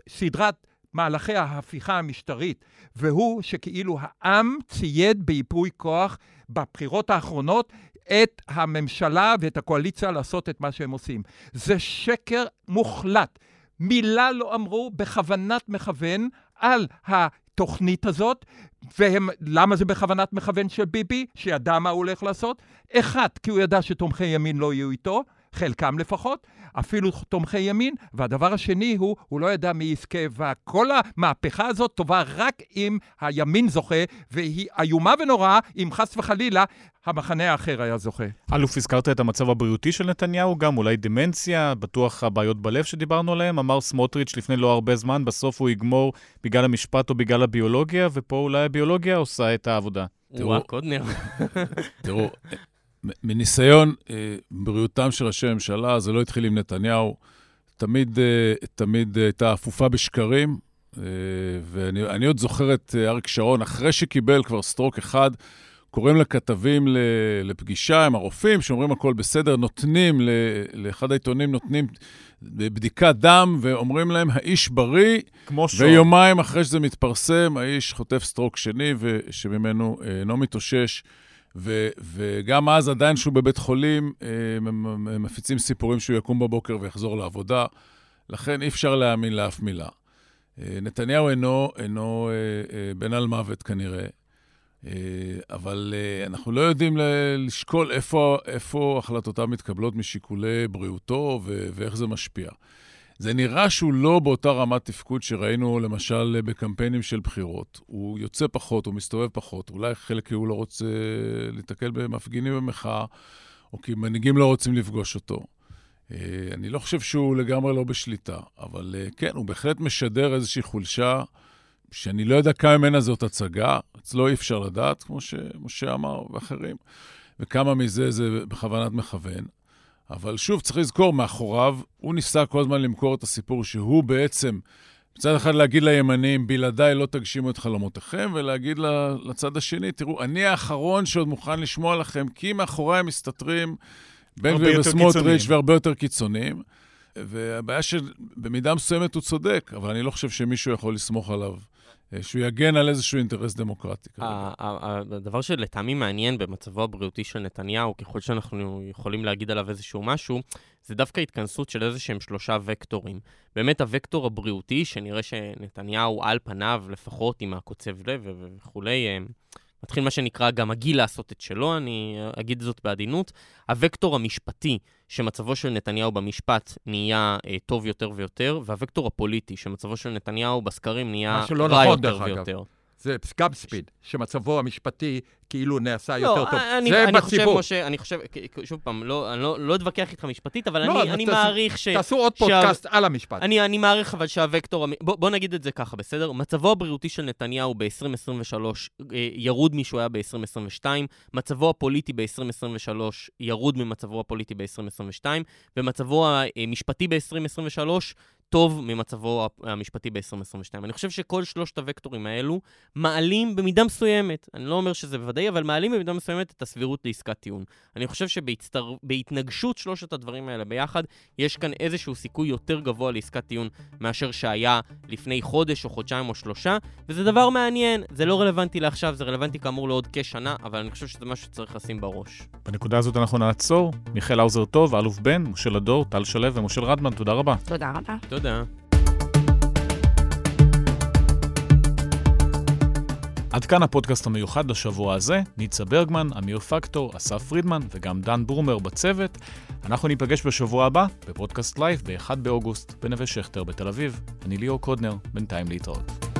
סדרת מהלכי ההפיכה המשטרית, והוא שכאילו העם צייד בייפוי כוח בבחירות האחרונות את הממשלה ואת הקואליציה לעשות את מה שהם עושים. זה שקר מוחלט. מילה לא אמרו בכוונת מכוון על התוכנית הזאת, ולמה זה בכוונת מכוון של ביבי, שידע מה הוא הולך לעשות? אחד, כי הוא ידע שתומכי ימין לא יהיו איתו, חלקם לפחות, אפילו תומכי ימין, והדבר השני הוא, הוא לא ידע מי יזכה, וכל המהפכה הזאת טובה רק אם הימין זוכה, והיא איומה ונוראה אם חס וחלילה המחנה האחר היה זוכה. אלוף, הזכרת את המצב הבריאותי של נתניהו, גם אולי דמנציה, בטוח הבעיות בלב שדיברנו עליהן. אמר סמוטריץ' לפני לא הרבה זמן, בסוף הוא יגמור בגלל המשפט או בגלל הביולוגיה, ופה אולי הביולוגיה עושה את העבודה. וואו, קודנר. תראו, מניסיון אה, בריאותם של ראשי ממשלה, זה לא התחיל עם נתניהו. תמיד, אה, תמיד הייתה אפופה בשקרים, אה, ואני אני עוד זוכר את אריק שרון, אחרי שקיבל כבר סטרוק אחד, קוראים לכתבים לפגישה עם הרופאים, שאומרים הכל בסדר, נותנים, לאחד העיתונים נותנים בדיקת דם, ואומרים להם, האיש בריא, כמו שור. ויומיים אחרי שזה מתפרסם, האיש חוטף סטרוק שני, ושממנו אה, אינו מתאושש. ו, וגם אז, עדיין שהוא בבית חולים, אה, הם, הם מפיצים סיפורים שהוא יקום בבוקר ויחזור לעבודה. לכן אי אפשר להאמין לאף מילה. אה, נתניהו אינו, אינו אה, בן על מוות כנראה, אה, אבל אנחנו לא יודעים לשקול איפה, איפה החלטותיו מתקבלות משיקולי בריאותו ואיך זה משפיע. זה נראה שהוא לא באותה רמת תפקוד שראינו למשל בקמפיינים של בחירות. הוא יוצא פחות, הוא מסתובב פחות, אולי חלק כי הוא לא רוצה להתקל במפגינים במחאה, או כי מנהיגים לא רוצים לפגוש אותו. אה, אני לא חושב שהוא לגמרי לא בשליטה, אבל אה, כן, הוא בהחלט משדר איזושהי חולשה, שאני לא יודע כמה ממנה זאת הצגה, אצלו אי אפשר לדעת, כמו שמשה אמר ואחרים, וכמה מזה זה בכוונת מכוון. אבל שוב, צריך לזכור, מאחוריו, הוא ניסה כל הזמן למכור את הסיפור שהוא בעצם, מצד אחד להגיד לימנים, בלעדיי לא תגשימו את חלומותיכם, ולהגיד לצד השני, תראו, אני האחרון שעוד מוכן לשמוע לכם, כי מאחוריי מסתתרים בן גביר וסמוטריץ'. והרבה יותר קיצוניים. והבעיה שבמידה מסוימת הוא צודק, אבל אני לא חושב שמישהו יכול לסמוך עליו, שהוא יגן על איזשהו אינטרס דמוקרטי. הדבר שלטעמי מעניין במצבו הבריאותי של נתניהו, ככל שאנחנו יכולים להגיד עליו איזשהו משהו, זה דווקא התכנסות של איזה שהם שלושה וקטורים. באמת הוקטור הבריאותי, שנראה שנתניהו על פניו, לפחות עם הקוצב לב וכולי, אה, מתחיל מה שנקרא גם הגיל לעשות את שלו, אני אגיד זאת בעדינות. הוקטור המשפטי, שמצבו של נתניהו במשפט נהיה אה, טוב יותר ויותר, והוקטור הפוליטי, שמצבו של נתניהו בסקרים נהיה רע נכון, יותר דרך אגב. זה גם ספיד, שמצבו המשפטי כאילו נעשה לא, יותר טוב. אני, זה אני חושב, בציבור. משה, אני חושב, שוב פעם, לא, אני לא, לא אתווכח איתך משפטית, אבל לא, אני, אני מעריך ש... תעשו עוד שה- פודקאסט על המשפט. אני, אני מעריך אבל שהווקטור, בוא, בוא נגיד את זה ככה, בסדר? מצבו הבריאותי של נתניהו ב-2023 אה, ירוד משהוא היה ב-2022, מצבו הפוליטי ב-2023 ירוד ממצבו הפוליטי ב-2022, ומצבו המשפטי ב-2023 טוב ממצבו המשפטי ב-2022. אני חושב שכל שלושת הוקטורים האלו מעלים במידה מסוימת, אני לא אומר שזה בוודאי, אבל מעלים במידה מסוימת את הסבירות לעסקת טיעון. אני חושב שבהתנגשות שלושת הדברים האלה ביחד, יש כאן איזשהו סיכוי יותר גבוה לעסקת טיעון מאשר שהיה לפני חודש או חודשיים או שלושה, וזה דבר מעניין, זה לא רלוונטי לעכשיו, זה רלוונטי כאמור לעוד כשנה, אבל אני חושב שזה משהו שצריך לשים בראש. בנקודה הזאת אנחנו נעצור. מיכאל האוזר טוב, אלוף בן, משה לדור, טל שלו ומשה רדמן, תודה רבה. תודה רבה. תודה. עד כאן הפודקאסט המיוחד לשבוע הזה. ניצה ברגמן, אמיר פקטור, אסף פרידמן וגם דן ברומר בצוות. אנחנו ניפגש בשבוע הבא בפודקאסט live ב-1 באוגוסט בנווה שכטר בתל אביב. אני ליאור קודנר, בינתיים להתראות.